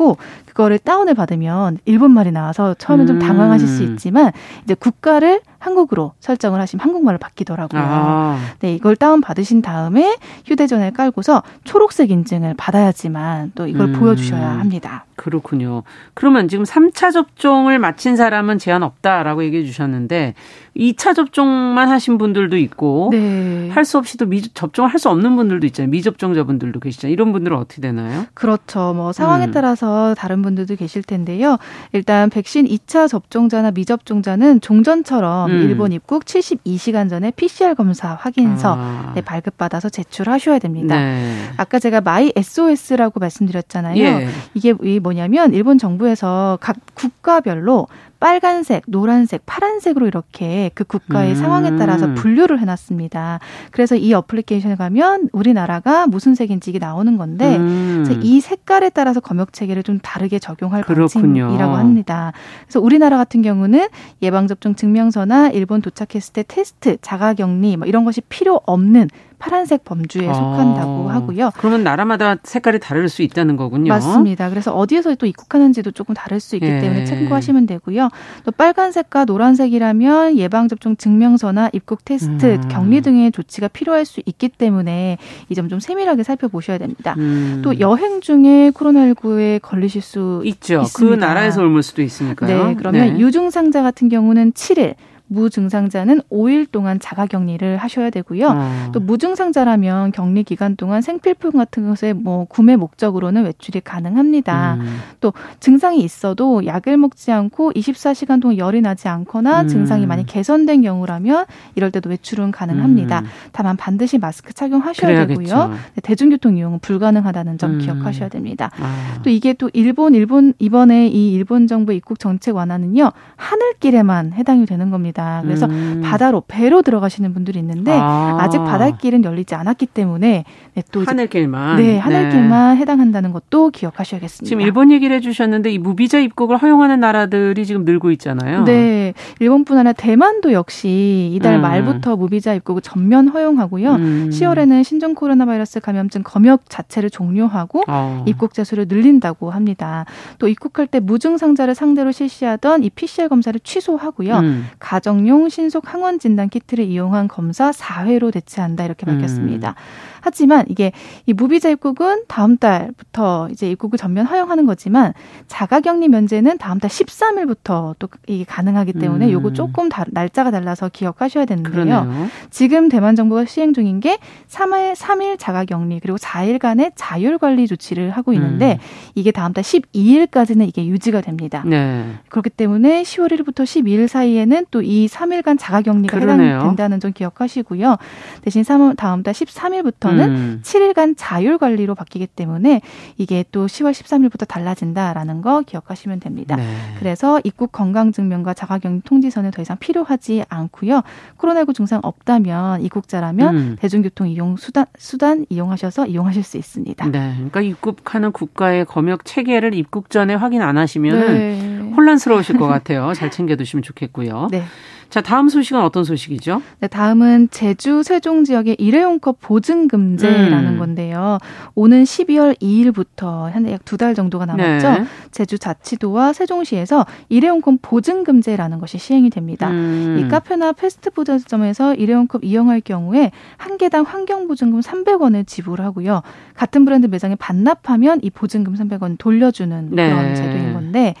그거를 다운을 받으면 일본말이 나와서 처음엔 좀 음. 당황하실 수 있지만 이제 국가를 한국으로 설정을 하시면 한국말로 바뀌더라고요. 아. 네, 이걸 다운 받으신 다음에 휴대전화에 깔고서 초록색 인증을 받아야지만 또 이걸 음. 보여주셔야 합니다. 그렇군요. 그러면 지금 3차 접종을 마친 사람은 제한 없다라고 얘기해 주셨는데 2차 접종만 하신 분들도 있고 네. 할수 없이도 미, 접종을 할 수 없는 분들도 있잖아요. 미접종자분들도 계시잖아요. 이런 분들은 어떻게 되나요? 그렇죠. 뭐 상황에 음. 따라서 다른 분들도 계실 텐데요. 일단 백신 2차 접종자나 미접종자는 종전처럼 음. 일본 입국 72시간 전에 PCR 검사 확인서 아. 네, 발급받아서 제출하셔야 됩니다. 네. 아까 제가 My SOS라고 말씀드렸잖아요. 예. 이게 뭐냐면 일본 정부에서 각 국가별로 빨간색, 노란색, 파란색으로 이렇게 그 국가의 음. 상황에 따라서 분류를 해놨습니다. 그래서 이 어플리케이션에 가면 우리나라가 무슨 색인지 이게 나오는 건데 음. 이 색깔에 따라서 검역 체계를 좀 다르게 적용할 방침이라고 합니다. 그래서 우리나라 같은 경우는 예방 접종 증명서나 일본 도착했을 때 테스트, 자가격리 뭐 이런 것이 필요 없는 파란색 범주에 아. 속한다고 하고요. 그러면 나라마다 색깔이 다를 수 있다는 거군요. 맞습니다. 그래서 어디에서 또 입국하는지도 조금 다를 수 있기 예. 때문에 참고하시면 되고요. 또 빨간색과 노란색이라면 예방접종 증명서나 입국 테스트, 음. 격리 등의 조치가 필요할 수 있기 때문에 이 점 좀 세밀하게 살펴보셔야 됩니다. 음. 또 여행 중에 코로나19에 걸리실 수 있죠. 그 있습니다. 그 나라에서 옮을 수도 있으니까요. 네, 그러면 네. 유증상자 같은 경우는 7일, 무증상자는 5일 동안 자가 격리를 하셔야 되고요. 어. 또 무증상자라면 격리 기간 동안 생필품 같은 것에 뭐 구매 목적으로는 외출이 가능합니다. 음. 또 증상이 있어도 약을 먹지 않고 24시간 동안 열이 나지 않거나 음. 증상이 많이 개선된 경우라면 이럴 때도 외출은 가능합니다. 음. 다만 반드시 마스크 착용하셔야 그래야겠죠. 되고요. 네, 대중교통 이용은 불가능하다는 점 음. 기억하셔야 됩니다. 아. 또 이게 또 일본 일본 이번에 이 일본 정부 입국 정책 완화는요. 하늘길에만 해당이 되는 겁니다. 있습니다. 그래서 음. 바다로 배로 들어가시는 분들이 있는데 아. 직 바닷길은 열리지 않았기 때문에 네, 또 하늘길만 네 하늘길만 네. 해당한다는 것도 기억하셔야겠습니다. 지금 일본 얘기를 해주셨는데 이 무비자 입국을 허용하는 나라들이 지금 늘고 있잖아요. 네, 일본뿐 아니라 대만도 역시 이달 음. 말부터 무비자 입국을 전면 허용하고요. 음. 10월에는 신종 코로나 바이러스 감염증 검역 자체를 종료하고 어. 입국 자 수를 늘린다고 합니다. 또 입국할 때 무증상자를 상대로 실시하던 이 PCR 검사를 취소하고요. 음. 가정 접종용 신속 항원 진단 키트를 이용한 검사 4회로 대체한다 이렇게 밝혔습니다. 음. 하지만 이게 이 무비자 입국은 다음 달부터 이제 입국을 전면 허용하는 거지만 자가격리 면제는 다음 달 13일부터 또 이게 가능하기 때문에 음. 요거 조금 다, 날짜가 달라서 기억하셔야 되는데요. 그러네요. 지금 대만 정부가 시행 중인 게 3일 3일 자가격리 그리고 4일간의 자율 관리 조치를 하고 있는데 음. 이게 다음 달 12일까지는 이게 유지가 됩니다. 네. 그렇기 때문에 10월 1일부터 12일 사이에는 또 이 3일간 자가격리가. 해당된다는 점 기억하시고요. 대신 3, 다음 달 13일부터 일부터는 음. 7일간 자율 관리로 바뀌기 때문에 이게 또 10월 13일부터 달라진다라는 거 기억하시면 됩니다. 네. 그래서 입국 건강 증명과 자가격리 통지서는 더 이상 필요하지 않고요. 코로나19 증상 없다면 입국자라면 음. 대중교통 이용 수단 수단 이용하셔서 이용하실 수 있습니다. 네. 그러니까 입국하는 국가의 검역 체계를 입국 전에 확인 안 하시면 네. 혼란스러우실 것 같아요. 잘 챙겨 두시면 좋겠고요. 네. 자, 다음 소식은 어떤 소식이죠? 네, 다음은 제주 세종 지역의 일회용컵 보증 금제라는 음. 건데요. 오는 12월 2일부터 한 약 두 달 정도가 남았죠. 네. 제주 자치도와 세종시에서 일회용컵 보증 금제라는 것이 시행이 됩니다. 음. 이 카페나 패스트푸드점에서 일회용컵 이용할 경우에 한 개당 환경 보증금 300원을 지불하고요. 같은 브랜드 매장에 반납하면 이 보증금 300원 돌려주는 네. 그런 제도인 건데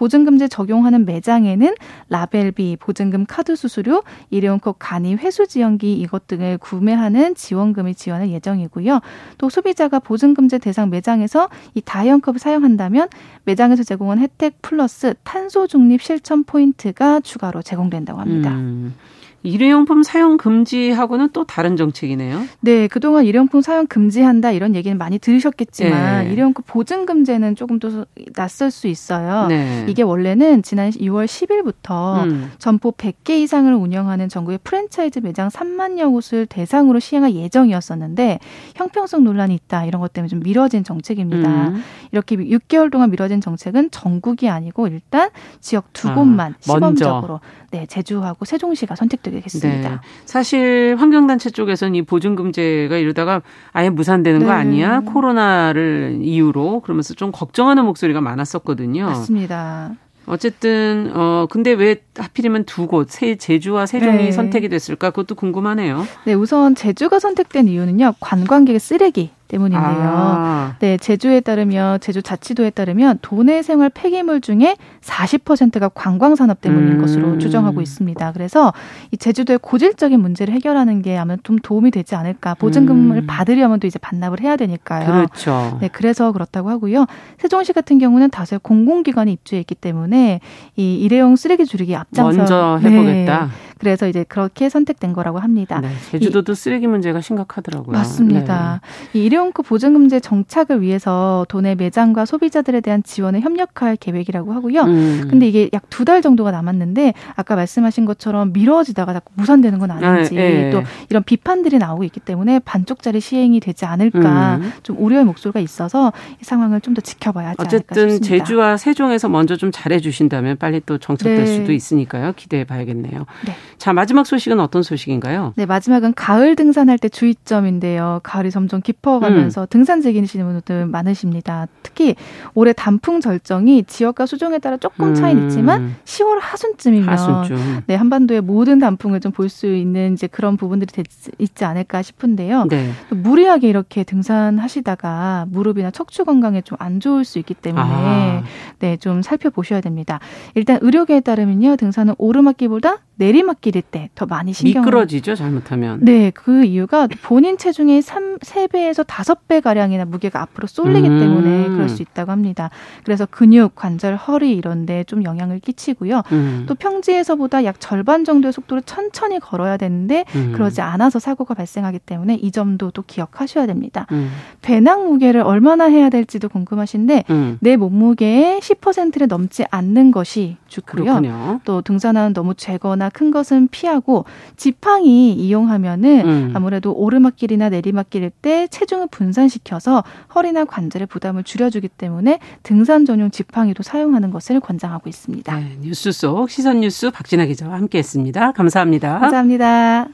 보증금제 적용하는 매장에는 라벨비, 보증금 카드 수수료, 일회용컵 간이 회수 지원기 이것 등을 구매하는 지원금을 지원할 예정이고요. 또 소비자가 보증금제 대상 매장에서 이 다회용컵을 사용한다면 매장에서 제공한 혜택 플러스 탄소 중립 실천 포인트가 추가로 제공된다고 합니다. 음. 일회용품 사용 금지하고는 또 다른 정책이네요. 네, 그동안 일회용품 사용 금지한다 이런 얘기는 많이 들으셨겠지만 네. 일회용품 보증금제는 조금 더 낯설 수 있어요. 네. 이게 원래는 지난 6월 10일부터 음. 점포 100개 이상을 운영하는 전국의 프랜차이즈 매장 3만여 곳을 대상으로 시행할 예정이었었는데 형평성 논란이 있다 이런 것 때문에 좀 미뤄진 정책입니다. 음. 이렇게 6개월 동안 미뤄진 정책은 전국이 아니고 일단 지역 두 곳만 아, 시범적으로 네, 제주하고 세종시가 선택 되겠습니다. 네. 사실 환경단체 쪽에서는 이 보증금제가 이러다가 아예 무산되는 네. 거 아니야? 코로나를 이유로 그러면서 좀 걱정하는 목소리가 많았었거든요. 맞습니다. 어쨌든 어 근데 왜 하필이면 두 곳, 세 제주와 세종이 네. 선택이 됐을까? 그것도 궁금하네요. 네, 우선 제주가 선택된 이유는요. 관광객의 쓰레기 때문인데요. 아. 네, 제주에 따르면 제주 자치도에 따르면 도내 생활 폐기물 중에 40%가 관광 산업 때문인 음. 것으로 추정하고 있습니다. 그래서 이 제주도의 고질적인 문제를 해결하는 게 아마 좀 도움이 되지 않을까. 보증금을 음. 받으려면 또 이제 반납을 해야 되니까요. 그렇죠. 네, 그래서 그렇다고 하고요. 세종시 같은 경우는 다수의 공공기관이 입주해 있기 때문에 이 일회용 쓰레기 줄이기 앞장서 먼저 해보겠다. 네. 그래서 이제 그렇게 선택된 거라고 합니다. 네, 제주도도 이, 쓰레기 문제가 심각하더라고요. 맞습니다. 네. 이 일회용컵 보증금제 정착을 위해서 도내 매장과 소비자들에 대한 지원에 협력할 계획이라고 하고요. 음. 근데 이게 약 두 달 정도가 남았는데 아까 말씀하신 것처럼 미뤄지다가 자꾸 무산되는 건 아닌지 네, 또 이런 비판들이 나오고 있기 때문에 반쪽짜리 시행이 되지 않을까 음. 좀 우려의 목소리가 있어서 이 상황을 좀 더 지켜봐야 하지 어쨌든 않을까 싶습니다. 제주와 세종에서 먼저 좀 잘해 주신다면 빨리 또 정착될 네. 수도 있으니까요. 기대해 봐야겠네요. 네. 자, 마지막 소식은 어떤 소식인가요? 네, 마지막은 가을 등산할 때 주의점인데요. 가을이 점점 깊어가면서 음. 등산 즐기시는 분들 많으십니다. 특히 올해 단풍 절정이 지역과 수종에 따라 조금 차이는 음. 있지만 10월 하순쯤이면 하순쯤. 네, 한반도의 모든 단풍을 좀 볼 수 있는 이제 그런 부분들이 되, 있지 않을까 싶은데요. 네. 무리하게 이렇게 등산하시다가 무릎이나 척추 건강에 좀 안 좋을 수 있기 때문에 아. 네, 좀 살펴보셔야 됩니다. 일단 의료계에 따르면요. 등산은 오르막길보다 내리막길 일때더 많이 신경 미끄러지죠 잘못하면. 네, 그 이유가 본인 체중의 3, 3배에서 5배 가량이나 무게가 앞으로 쏠리기 음. 때문에 그럴 수 있다고 합니다. 그래서 근육, 관절, 허리 이런 데 좀 영향을 끼치고요. 음. 또 평지에서보다 약 절반 정도의 속도로 천천히 걸어야 되는데 음. 그러지 않아서 사고가 발생하기 때문에 이 점도 또 기억하셔야 됩니다. 음. 배낭 무게를 얼마나 해야 될지도 궁금하신데 음. 내 몸무게의 10%를 넘지 않는 것이 좋고요. 그렇군요. 또 등산화는 너무 재거나 큰 것은 피하고 지팡이 이용하면은 음. 아무래도 오르막길이나 내리막길일 때 체중을 분산시켜서 허리나 관절의 부담을 줄여주기 때문에 등산 전용 지팡이도 사용하는 것을 권장하고 있습니다. 네, 뉴스 속 시선 뉴스 박진아 기자와 함께했습니다. 감사합니다. 감사합니다.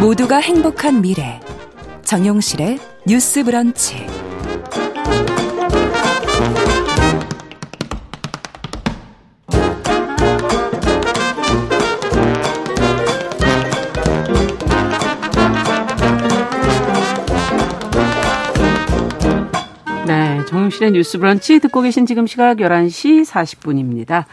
모두가 행복한 미래 정용실의 뉴스 브런치. 정용실의 뉴스 브런치 듣고 계신 지금 시각 11시 40분입니다.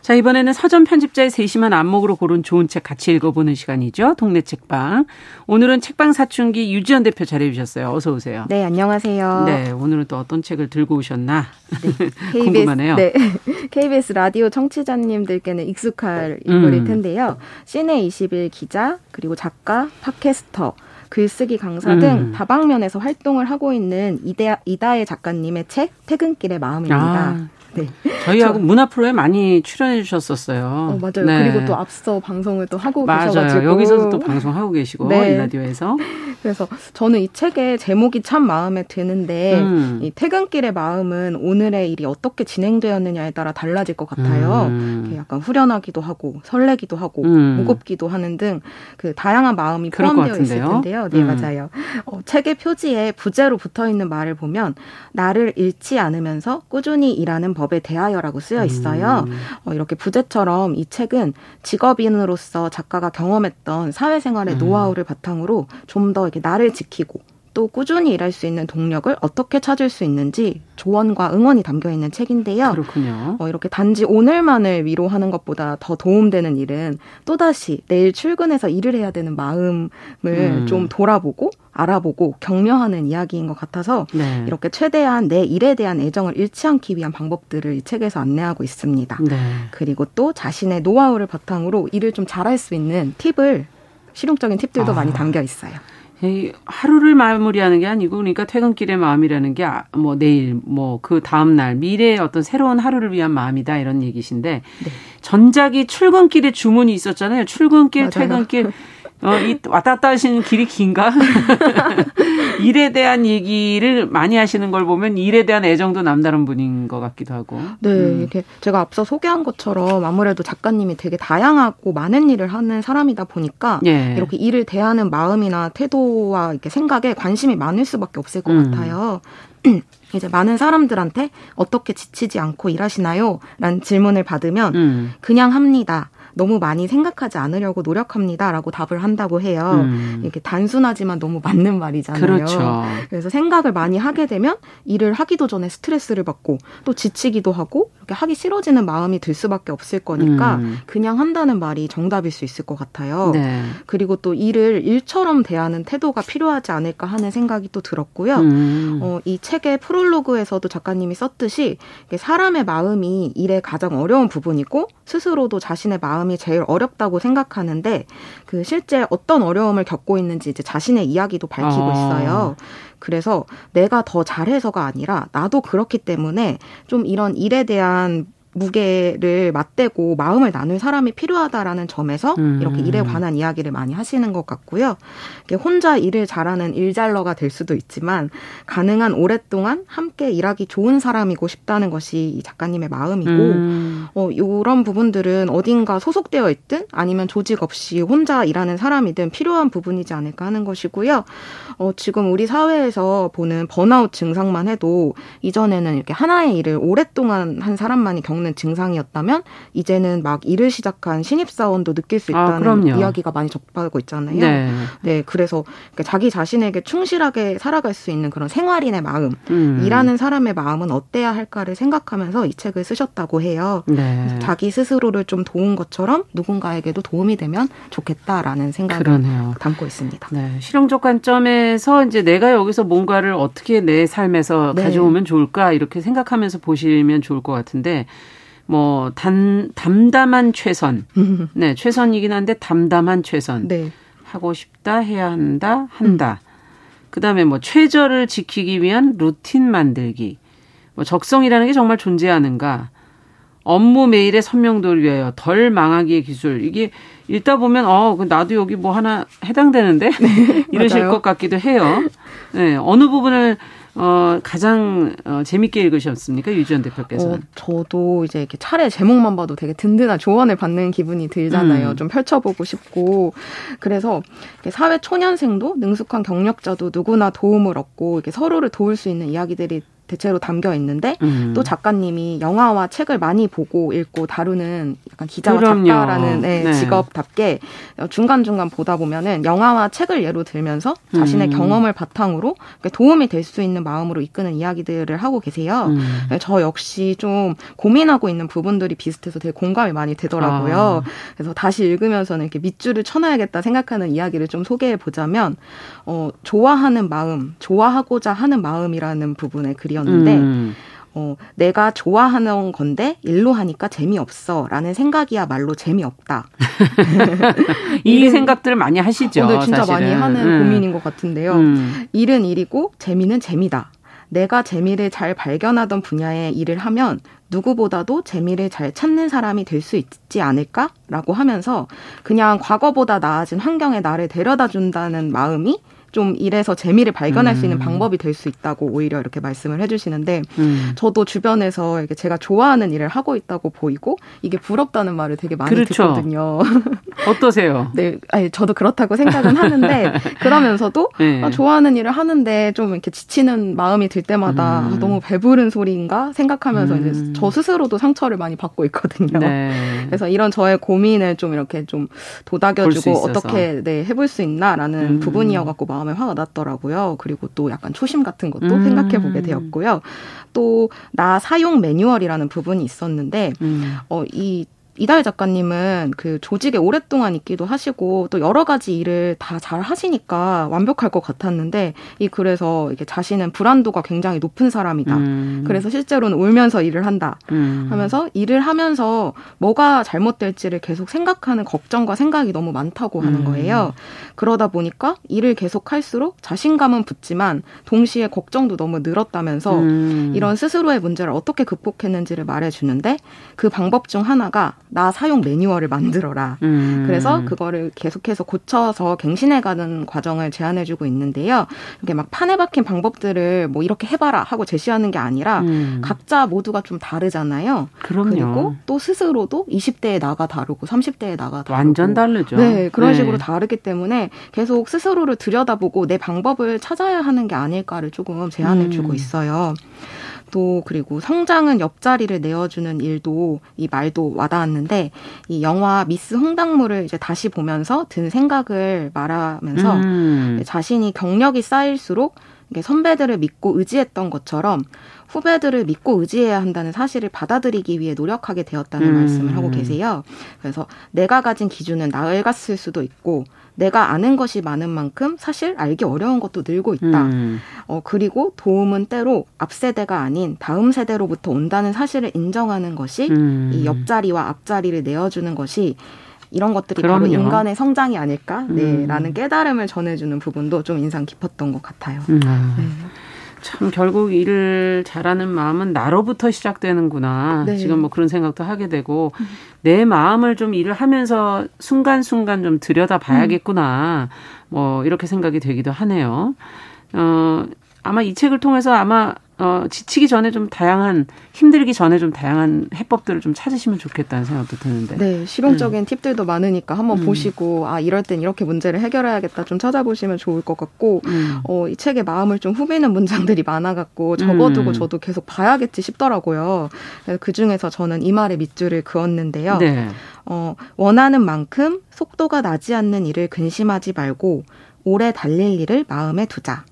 자, 이번에는 서점 편집자의 세심한 안목으로 고른 좋은 책 같이 읽어보는 시간이죠. 동네 책방. 오늘은 책방 사춘기 유지연 대표 잘해주셨어요. 어서 오세요. 네, 안녕하세요. 네, 오늘은 또 어떤 책을 들고 오셨나 네, 궁금하네요. 네, KBS 라디오 청취자님들께는 익숙할 인물일 음. 텐데요. 시내 21 기자 그리고 작가, 팟캐스터. 글쓰기 강사 등 음. 다방면에서 활동을 하고 있는 이다, 이다혜 작가님의 책 퇴근길의 마음입니다. 아. 네. 저희하고 문화 프로에 많이 출연해 주셨었어요. 어, 맞아요. 네. 그리고 또 앞서 방송을 또 하고 맞아요. 계셔가지고 여기서도 또 방송하고 계시고 네. 이 라디오에서. 그래서 저는 이 책의 제목이 참 마음에 드는데 음. 이 퇴근길의 마음은 오늘의 일이 어떻게 진행되었느냐에 따라 달라질 것 같아요. 음. 약간 후련하기도 하고 설레기도 하고 음. 무겁기도 하는 등 그 다양한 마음이 포함되어 있을 텐데요. 네 음. 맞아요. 어, 책의 표지에 부제로 붙어 있는 말을 보면 나를 잃지 않으면서 꾸준히 일하는 법에 대하여라고 쓰여 있어요. 음. 어, 이렇게 부제처럼 이 책은 직업인으로서 작가가 경험했던 사회생활의 음. 노하우를 바탕으로 좀 더 이렇게 나를 지키고 또 꾸준히 일할 수 있는 동력을 어떻게 찾을 수 있는지 조언과 응원이 담겨 있는 책인데요. 그렇군요. 어, 이렇게 단지 오늘만을 위로하는 것보다 더 도움되는 일은 또다시 내일 출근해서 일을 해야 되는 마음을 음. 좀 돌아보고 알아보고 격려하는 이야기인 것 같아서 네. 이렇게 최대한 내 일에 대한 애정을 잃지 않기 위한 방법들을 이 책에서 안내하고 있습니다. 네. 그리고 또 자신의 노하우를 바탕으로 일을 좀 잘할 수 있는 팁을 실용적인 팁들도 아. 많이 담겨 있어요. 하루를 마무리하는 게 아니고 그러니까 퇴근길의 마음이라는 게뭐 아, 내일 뭐 그 다음 날 미래의 어떤 새로운 하루를 위한 마음이다 이런 얘기신데 네. 전작이 출근길에 주문이 있었잖아요. 출근길, 맞아요. 퇴근길 어, 이 왔다 갔다 하시는 길이 긴가? 일에 대한 얘기를 많이 하시는 걸 보면 일에 대한 애정도 남다른 분인 것 같기도 하고. 네, 음. 이렇게 제가 앞서 소개한 것처럼 아무래도 작가님이 되게 다양하고 많은 일을 하는 사람이다 보니까 예. 이렇게 일을 대하는 마음이나 태도와 이렇게 생각에 관심이 많을 수밖에 없을 것 음. 같아요. 이제 많은 사람들한테 어떻게 지치지 않고 일하시나요? 라는 질문을 받으면 음. 그냥 합니다. 너무 많이 생각하지 않으려고 노력합니다라고 답을 한다고 해요. 음. 이렇게 단순하지만 너무 맞는 말이잖아요. 그렇죠. 그래서 생각을 많이 하게 되면 일을 하기도 전에 스트레스를 받고 또 지치기도 하고 이렇게 하기 싫어지는 마음이 들 수밖에 없을 거니까 음. 그냥 한다는 말이 정답일 수 있을 것 같아요. 네. 그리고 또 일을 일처럼 대하는 태도가 필요하지 않을까 하는 생각이 또 들었고요. 음. 어, 이 책의 프롤로그에서도 작가님이 썼듯이 사람의 마음이 일의 가장 어려운 부분이고 스스로도 자신의 마음 이 제일 어렵다고 생각하는데 그 실제 어떤 어려움을 겪고 있는지 이제 자신의 이야기도 밝히고 아. 있어요. 그래서 내가 더 잘해서가 아니라 나도 그렇기 때문에 좀 이런 일에 대한 무게를 맞대고 마음을 나눌 사람이 필요하다라는 점에서 음. 이렇게 일에 관한 이야기를 많이 하시는 것 같고요. 혼자 일을 잘하는 일잘러가 될 수도 있지만 가능한 오랫동안 함께 일하기 좋은 사람이고 싶다는 것이 이 작가님의 마음이고 음. 어, 이런 부분들은 어딘가 소속되어 있든 아니면 조직 없이 혼자 일하는 사람이든 필요한 부분이지 않을까 하는 것이고요. 어, 지금 우리 사회에서 보는 번아웃 증상만 해도 이전에는 이렇게 하나의 일을 오랫동안 한 사람만이 겪는 겪는 증상이었다면 이제는 막 일을 시작한 신입사원도 느낄 수 아, 있다는 아, 이야기가 많이 접하고 있잖아요. 네. 네 그래서 그러니까 자기 자신에게 충실하게 살아갈 수 있는 그런 생활인의 마음, 음. 일하는 사람의 마음은 어때야 할까를 생각하면서 이 책을 쓰셨다고 해요. 네. 자기 스스로를 좀 도운 것처럼 누군가에게도 도움이 되면 좋겠다라는 생각을 그러네요. 담고 있습니다. 네. 실용적 관점에서 이제 내가 여기서 뭔가를 어떻게 내 삶에서 네. 가져오면 좋을까 이렇게 생각하면서 보시면 좋을 것 같은데 뭐, 단, 담담한 최선. 네, 최선이긴 한데 담담한 최선. 네. 하고 싶다, 해야 한다, 한다. 음. 그 다음에 뭐, 최저를 지키기 위한 루틴 만들기. 뭐, 적성이라는 게 정말 존재하는가. 업무 메일의 선명도를 위하여 덜 망하기의 기술. 이게 읽다 보면, 어, 그 나도 여기 뭐 하나 해당되는데? 네, 이러실 것 같기도 해요. 네, 어느 부분을 어, 가장 어, 재밌게 읽으셨습니까? 유지연 대표께서는. 어, 저도 이제 이렇게 차례 제목만 봐도 되게 든든한 조언을 받는 기분이 들잖아요. 음. 좀 펼쳐보고 싶고. 그래서 사회 초년생도 능숙한 경력자도 누구나 도움을 얻고 이렇게 서로를 도울 수 있는 이야기들이 대체로 담겨 있는데 음. 또 작가님이 영화와 책을 많이 보고 읽고 다루는 약간 기자와 그럼요. 작가라는 네, 네. 직업답게 중간 중간 보다 보면은 영화와 책을 예로 들면서 자신의 음. 경험을 바탕으로 도움이 될 수 있는 마음으로 이끄는 이야기들을 하고 계세요. 음. 네, 저 역시 좀 고민하고 있는 부분들이 비슷해서 되게 공감이 많이 되더라고요. 아. 그래서 다시 읽으면서는 이렇게 밑줄을 쳐놔야겠다 생각하는 이야기를 좀 소개해 보자면 어, 좋아하는 마음, 좋아하고자 하는 마음이라는 부분의 글이 었는데 음. 어, 내가 좋아하는 건데 일로 하니까 재미없어 라는 생각이야말로 재미없다. 이 생각들을 많이 하시죠. 오늘 진짜 사실은. 많이 하는 음. 고민인 것 같은데요. 음. 일은 일이고 재미는 재미다. 내가 재미를 잘 발견하던 분야의 일을 하면 누구보다도 재미를 잘 찾는 사람이 될 수 있지 않을까라고 하면서 그냥 과거보다 나아진 환경에 나를 데려다 준다는 마음이 좀 일에서 재미를 발견할 음. 수 있는 음. 방법이 될 수 있다고 오히려 이렇게 말씀을 해주시는데 음. 저도 주변에서 이렇게 제가 좋아하는 일을 하고 있다고 보이고 이게 부럽다는 말을 되게 많이 그렇죠. 듣거든요. 어떠세요? 네, 아니 저도 그렇다고 생각은 하는데 그러면서도 네. 아, 좋아하는 일을 하는데 좀 이렇게 지치는 마음이 들 때마다 음. 아, 너무 배부른 소리인가 생각하면서 이제 음. 저 스스로도 상처를 많이 받고 있거든요. 네. 그래서 이런 저의 고민을 좀 이렇게 좀 도닥여주고 어떻게 네, 해볼 수 있나라는 음. 부분이어갖고 마음 에 화가 났더라고요. 그리고 또 약간 초심 같은 것도 음. 생각해 보게 되었고요. 또 나 사용 매뉴얼이라는 부분이 있었는데 음. 어 이 이달 작가님은 그 조직에 오랫동안 있기도 하시고 또 여러 가지 일을 다 잘 하시니까 완벽할 것 같았는데 이 글에서 이게 자신은 불안도가 굉장히 높은 사람이다. 음. 그래서 실제로는 울면서 일을 한다. 음. 하면서 일을 하면서 뭐가 잘못될지를 계속 생각하는 걱정과 생각이 너무 많다고 하는 음. 거예요. 그러다 보니까 일을 계속 할수록 자신감은 붙지만 동시에 걱정도 너무 늘었다면서 음. 이런 스스로의 문제를 어떻게 극복했는지를 말해주는데 그 방법 중 하나가 나 사용 매뉴얼을 만들어라. 음. 그래서 그거를 계속해서 고쳐서 갱신해가는 과정을 제안해주고 있는데요. 이게 막 판에 박힌 방법들을 뭐 이렇게 해봐라 하고 제시하는 게 아니라 음. 각자 모두가 좀 다르잖아요. 그럼요. 그리고 또 스스로도 20대에 나가 다르고 30대에 나가 다르고 완전 다르죠. 네, 그런 네. 식으로 다르기 때문에 계속 스스로를 들여다보고 내 방법을 찾아야 하는 게 아닐까를 조금 제안해주고 음. 있어요. 또 그리고 성장은 옆자리를 내어주는 일도 이 말도 와닿았는데 이 영화 미스 홍당무를 이제 다시 보면서 든 생각을 말하면서 음. 자신이 경력이 쌓일수록 선배들을 믿고 의지했던 것처럼 후배들을 믿고 의지해야 한다는 사실을 받아들이기 위해 노력하게 되었다는 음. 말씀을 하고 계세요. 그래서 내가 가진 기준은 나을갔을 수도 있고 내가 아는 것이 많은 만큼 사실 알기 어려운 것도 늘고 있다. 음. 어, 그리고 도움은 때로 앞 세대가 아닌 다음 세대로부터 온다는 사실을 인정하는 것이 음. 이 옆자리와 앞자리를 내어주는 것이 이런 것들이 그럼요. 바로 인간의 성장이 아닐까? 네, 음. 라는 깨달음을 전해주는 부분도 좀 인상 깊었던 것 같아요. 음. 네. 참 결국 일을 잘하는 마음은 나로부터 시작되는구나. 네. 지금 뭐 그런 생각도 하게 되고 음. 내 마음을 좀 일을 하면서 순간순간 좀 들여다 봐야겠구나. 음. 뭐 이렇게 생각이 되기도 하네요. 어 아마 이 책을 통해서 아마 어, 지치기 전에 좀 다양한 힘들기 전에 좀 다양한 해법들을 좀 찾으시면 좋겠다는 생각도 드는데. 네, 실용적인 음. 팁들도 많으니까 한번 음. 보시고 아 이럴 땐 이렇게 문제를 해결해야겠다 좀 찾아보시면 좋을 것 같고 음. 어, 이 책에 마음을 좀 후비는 문장들이 많아갖고 적어두고 음. 저도 계속 봐야겠지 싶더라고요. 그 중에서 저는 이 말에 밑줄을 그었는데요. 네. 어, 원하는 만큼 속도가 나지 않는 일을 근심하지 말고 오래 달릴 일을 마음에 두자.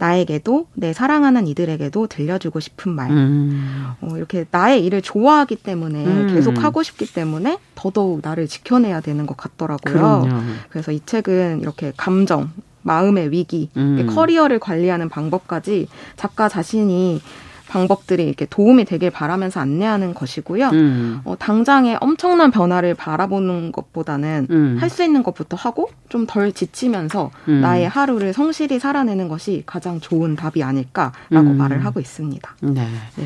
나에게도 내 사랑하는 이들에게도 들려주고 싶은 말. 음. 어, 이렇게 나의 일을 좋아하기 때문에 음. 계속 하고 싶기 때문에 더더욱 나를 지켜내야 되는 것 같더라고요. 그럼요. 그래서 이 책은 이렇게 감정, 마음의 위기, 음. 커리어를 관리하는 방법까지 작가 자신이 방법들이 이렇게 도움이 되길 바라면서 안내하는 것이고요. 음. 어, 당장의 엄청난 변화를 바라보는 것보다는 음. 할수 있는 것부터 하고 좀 덜 지치면서 음. 나의 하루를 성실히 살아내는 것이 가장 좋은 답이 아닐까라고 음. 말을 하고 있습니다. 네. 네.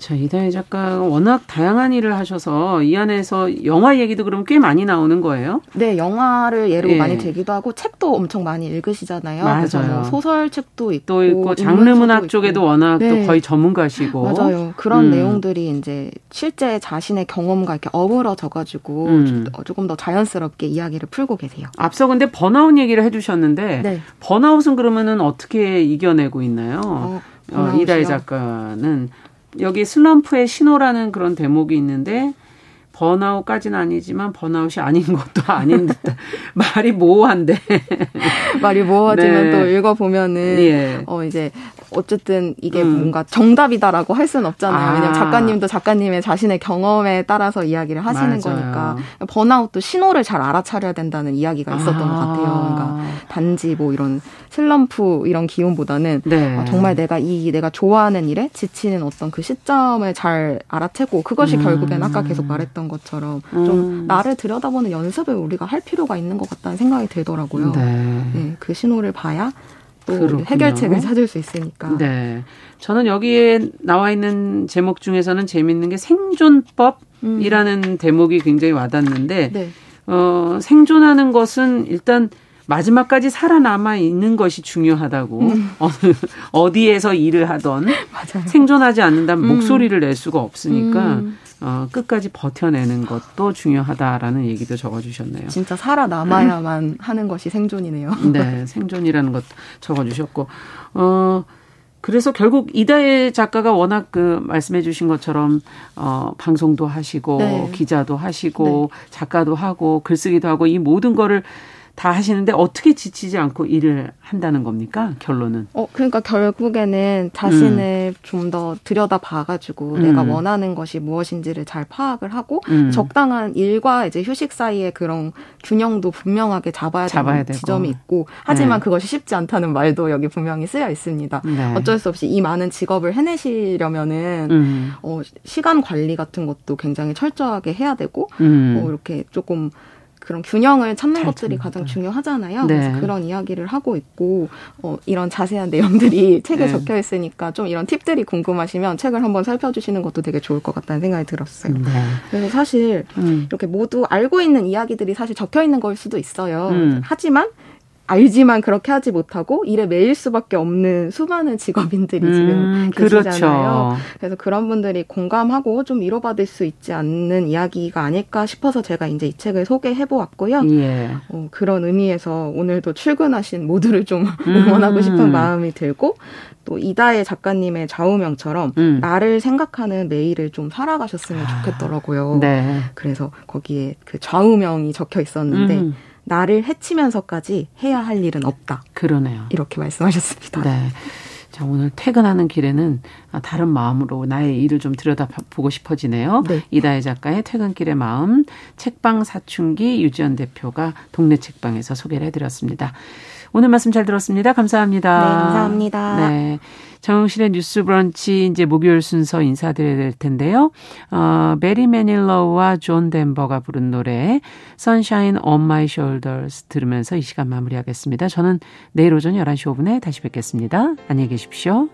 자, 이다혜 작가가 워낙 다양한 일을 하셔서 이 안에서 영화 얘기도 그럼 꽤 많이 나오는 거예요? 네, 영화를 예로 예. 많이 들기도 하고 책도 엄청 많이 읽으시잖아요. 맞아요. 뭐 소설책도 있고 또 있고 장르 문학 쪽에도 워낙 네. 또 거의 전문가시고 맞아요. 그런 음. 내용들이 이제 실제 자신의 경험과 이렇게 어우러져 가지고 음. 조금 더 자연스럽게 이야기를 풀고 계세요. 앞서 근데 번아웃 얘기를 해 주셨는데 네. 번아웃은 그러면은 어떻게 이겨내고 있나요? 어. 어, 이다혜 작가는 여기 슬럼프의 신호라는 그런 대목이 있는데 번아웃까지는 아니지만 번아웃이 아닌 것도 아닌 듯 말이 모호한데 말이 모호하지만 네. 또 읽어보면은 예. 어 이제 어쨌든 이게 음. 뭔가 정답이다라고 할 수는 없잖아요. 아. 왜냐면 작가님도 작가님의 자신의 경험에 따라서 이야기를 하시는 맞아요. 거니까 번아웃도 신호를 잘 알아차려야 된다는 이야기가 있었던 아. 것 같아요. 그러니까 단지 뭐 이런 슬럼프 이런 기운보다는 네. 어, 정말 내가 이 내가 좋아하는 일에 지치는 어떤 그 시점을 잘 알아채고 그것이 음. 결국엔 아까 계속 말했던 것처럼 음. 좀 나를 들여다보는 연습을 우리가 할 필요가 있는 것 같다는 생각이 들더라고요. 네. 네, 그 신호를 봐야 또 그렇군요. 해결책을 찾을 수 있으니까. 네. 저는 여기에 나와 있는 제목 중에서는 재밌는 게 생존법이라는 음. 대목이 굉장히 와닿는데 네. 어, 생존하는 것은 일단 마지막까지 살아남아 있는 것이 중요하다고 음. 어디에서 일을 하던 생존하지 않는다면 음. 목소리를 낼 수가 없으니까 음. 어, 끝까지 버텨내는 것도 중요하다라는 얘기도 적어주셨네요. 진짜 살아남아야만 하는 것이 생존이네요. 네, 생존이라는 것 적어주셨고, 어, 그래서 결국 이다혜 작가가 워낙 그 말씀해 주신 것처럼 어 방송도 하시고 네. 기자도 하시고 네. 작가도 하고 글쓰기도 하고 이 모든 거를 다 하시는데 어떻게 지치지 않고 일을 한다는 겁니까? 결론은? 어, 그러니까 결국에는 자신을 음. 좀더 들여다 봐가지고 음. 내가 원하는 것이 무엇인지를 잘 파악을 하고 음. 적당한 일과 이제 휴식 사이에 그런 균형도 분명하게 잡아야, 잡아야 되는 지점이 있고 하지만 네. 그것이 쉽지 않다는 말도 여기 분명히 쓰여 있습니다. 네. 어쩔 수 없이 이 많은 직업을 해내시려면은 음. 어, 시간 관리 같은 것도 굉장히 철저하게 해야 되고 음. 어, 이렇게 조금 그런 균형을 찾는 것들이 가장 중요하잖아요. 네. 그래서 그런 이야기를 하고 있고 어, 이런 자세한 내용들이 책에 네. 적혀 있으니까 좀 이런 팁들이 궁금하시면 책을 한번 살펴주시는 것도 되게 좋을 것 같다는 생각이 들었어요. 네. 그래서 사실 음. 이렇게 모두 알고 있는 이야기들이 사실 적혀 있는 걸 수도 있어요. 음. 하지만 알지만 그렇게 하지 못하고 일에 매일 수밖에 없는 수많은 직업인들이 음, 지금 계시잖아요. 그렇죠. 그래서 그런 분들이 공감하고 좀 위로받을 수 있지 않는 이야기가 아닐까 싶어서 제가 이제 이 책을 소개해 보았고요. 예. 어, 그런 의미에서 오늘도 출근하신 모두를 좀 음. 응원하고 싶은 마음이 들고 또 이다혜 작가님의 좌우명처럼 음. 나를 생각하는 매일을 좀 살아가셨으면 좋겠더라고요. 네. 그래서 거기에 그 좌우명이 적혀 있었는데 음. 나를 해치면서까지 해야 할 일은 없다. 그러네요. 이렇게 말씀하셨습니다. 네. 자, 오늘 퇴근하는 길에는 다른 마음으로 나의 일을 좀 들여다보고 싶어지네요. 네. 이다혜 작가의 퇴근길의 마음, 책방 사춘기 유지연 대표가 동네 책방에서 소개를 해드렸습니다. 오늘 말씀 잘 들었습니다. 감사합니다. 네, 감사합니다. 네. 정영실의 뉴스 브런치 이제 목요일 순서 인사드려야 될 텐데요. 어, 메리 매닐러와 존 덴버가 부른 노래 Sunshine on My Shoulders 들으면서 이 시간 마무리하겠습니다. 저는 내일 오전 11시 5분에 다시 뵙겠습니다. 안녕히 계십시오.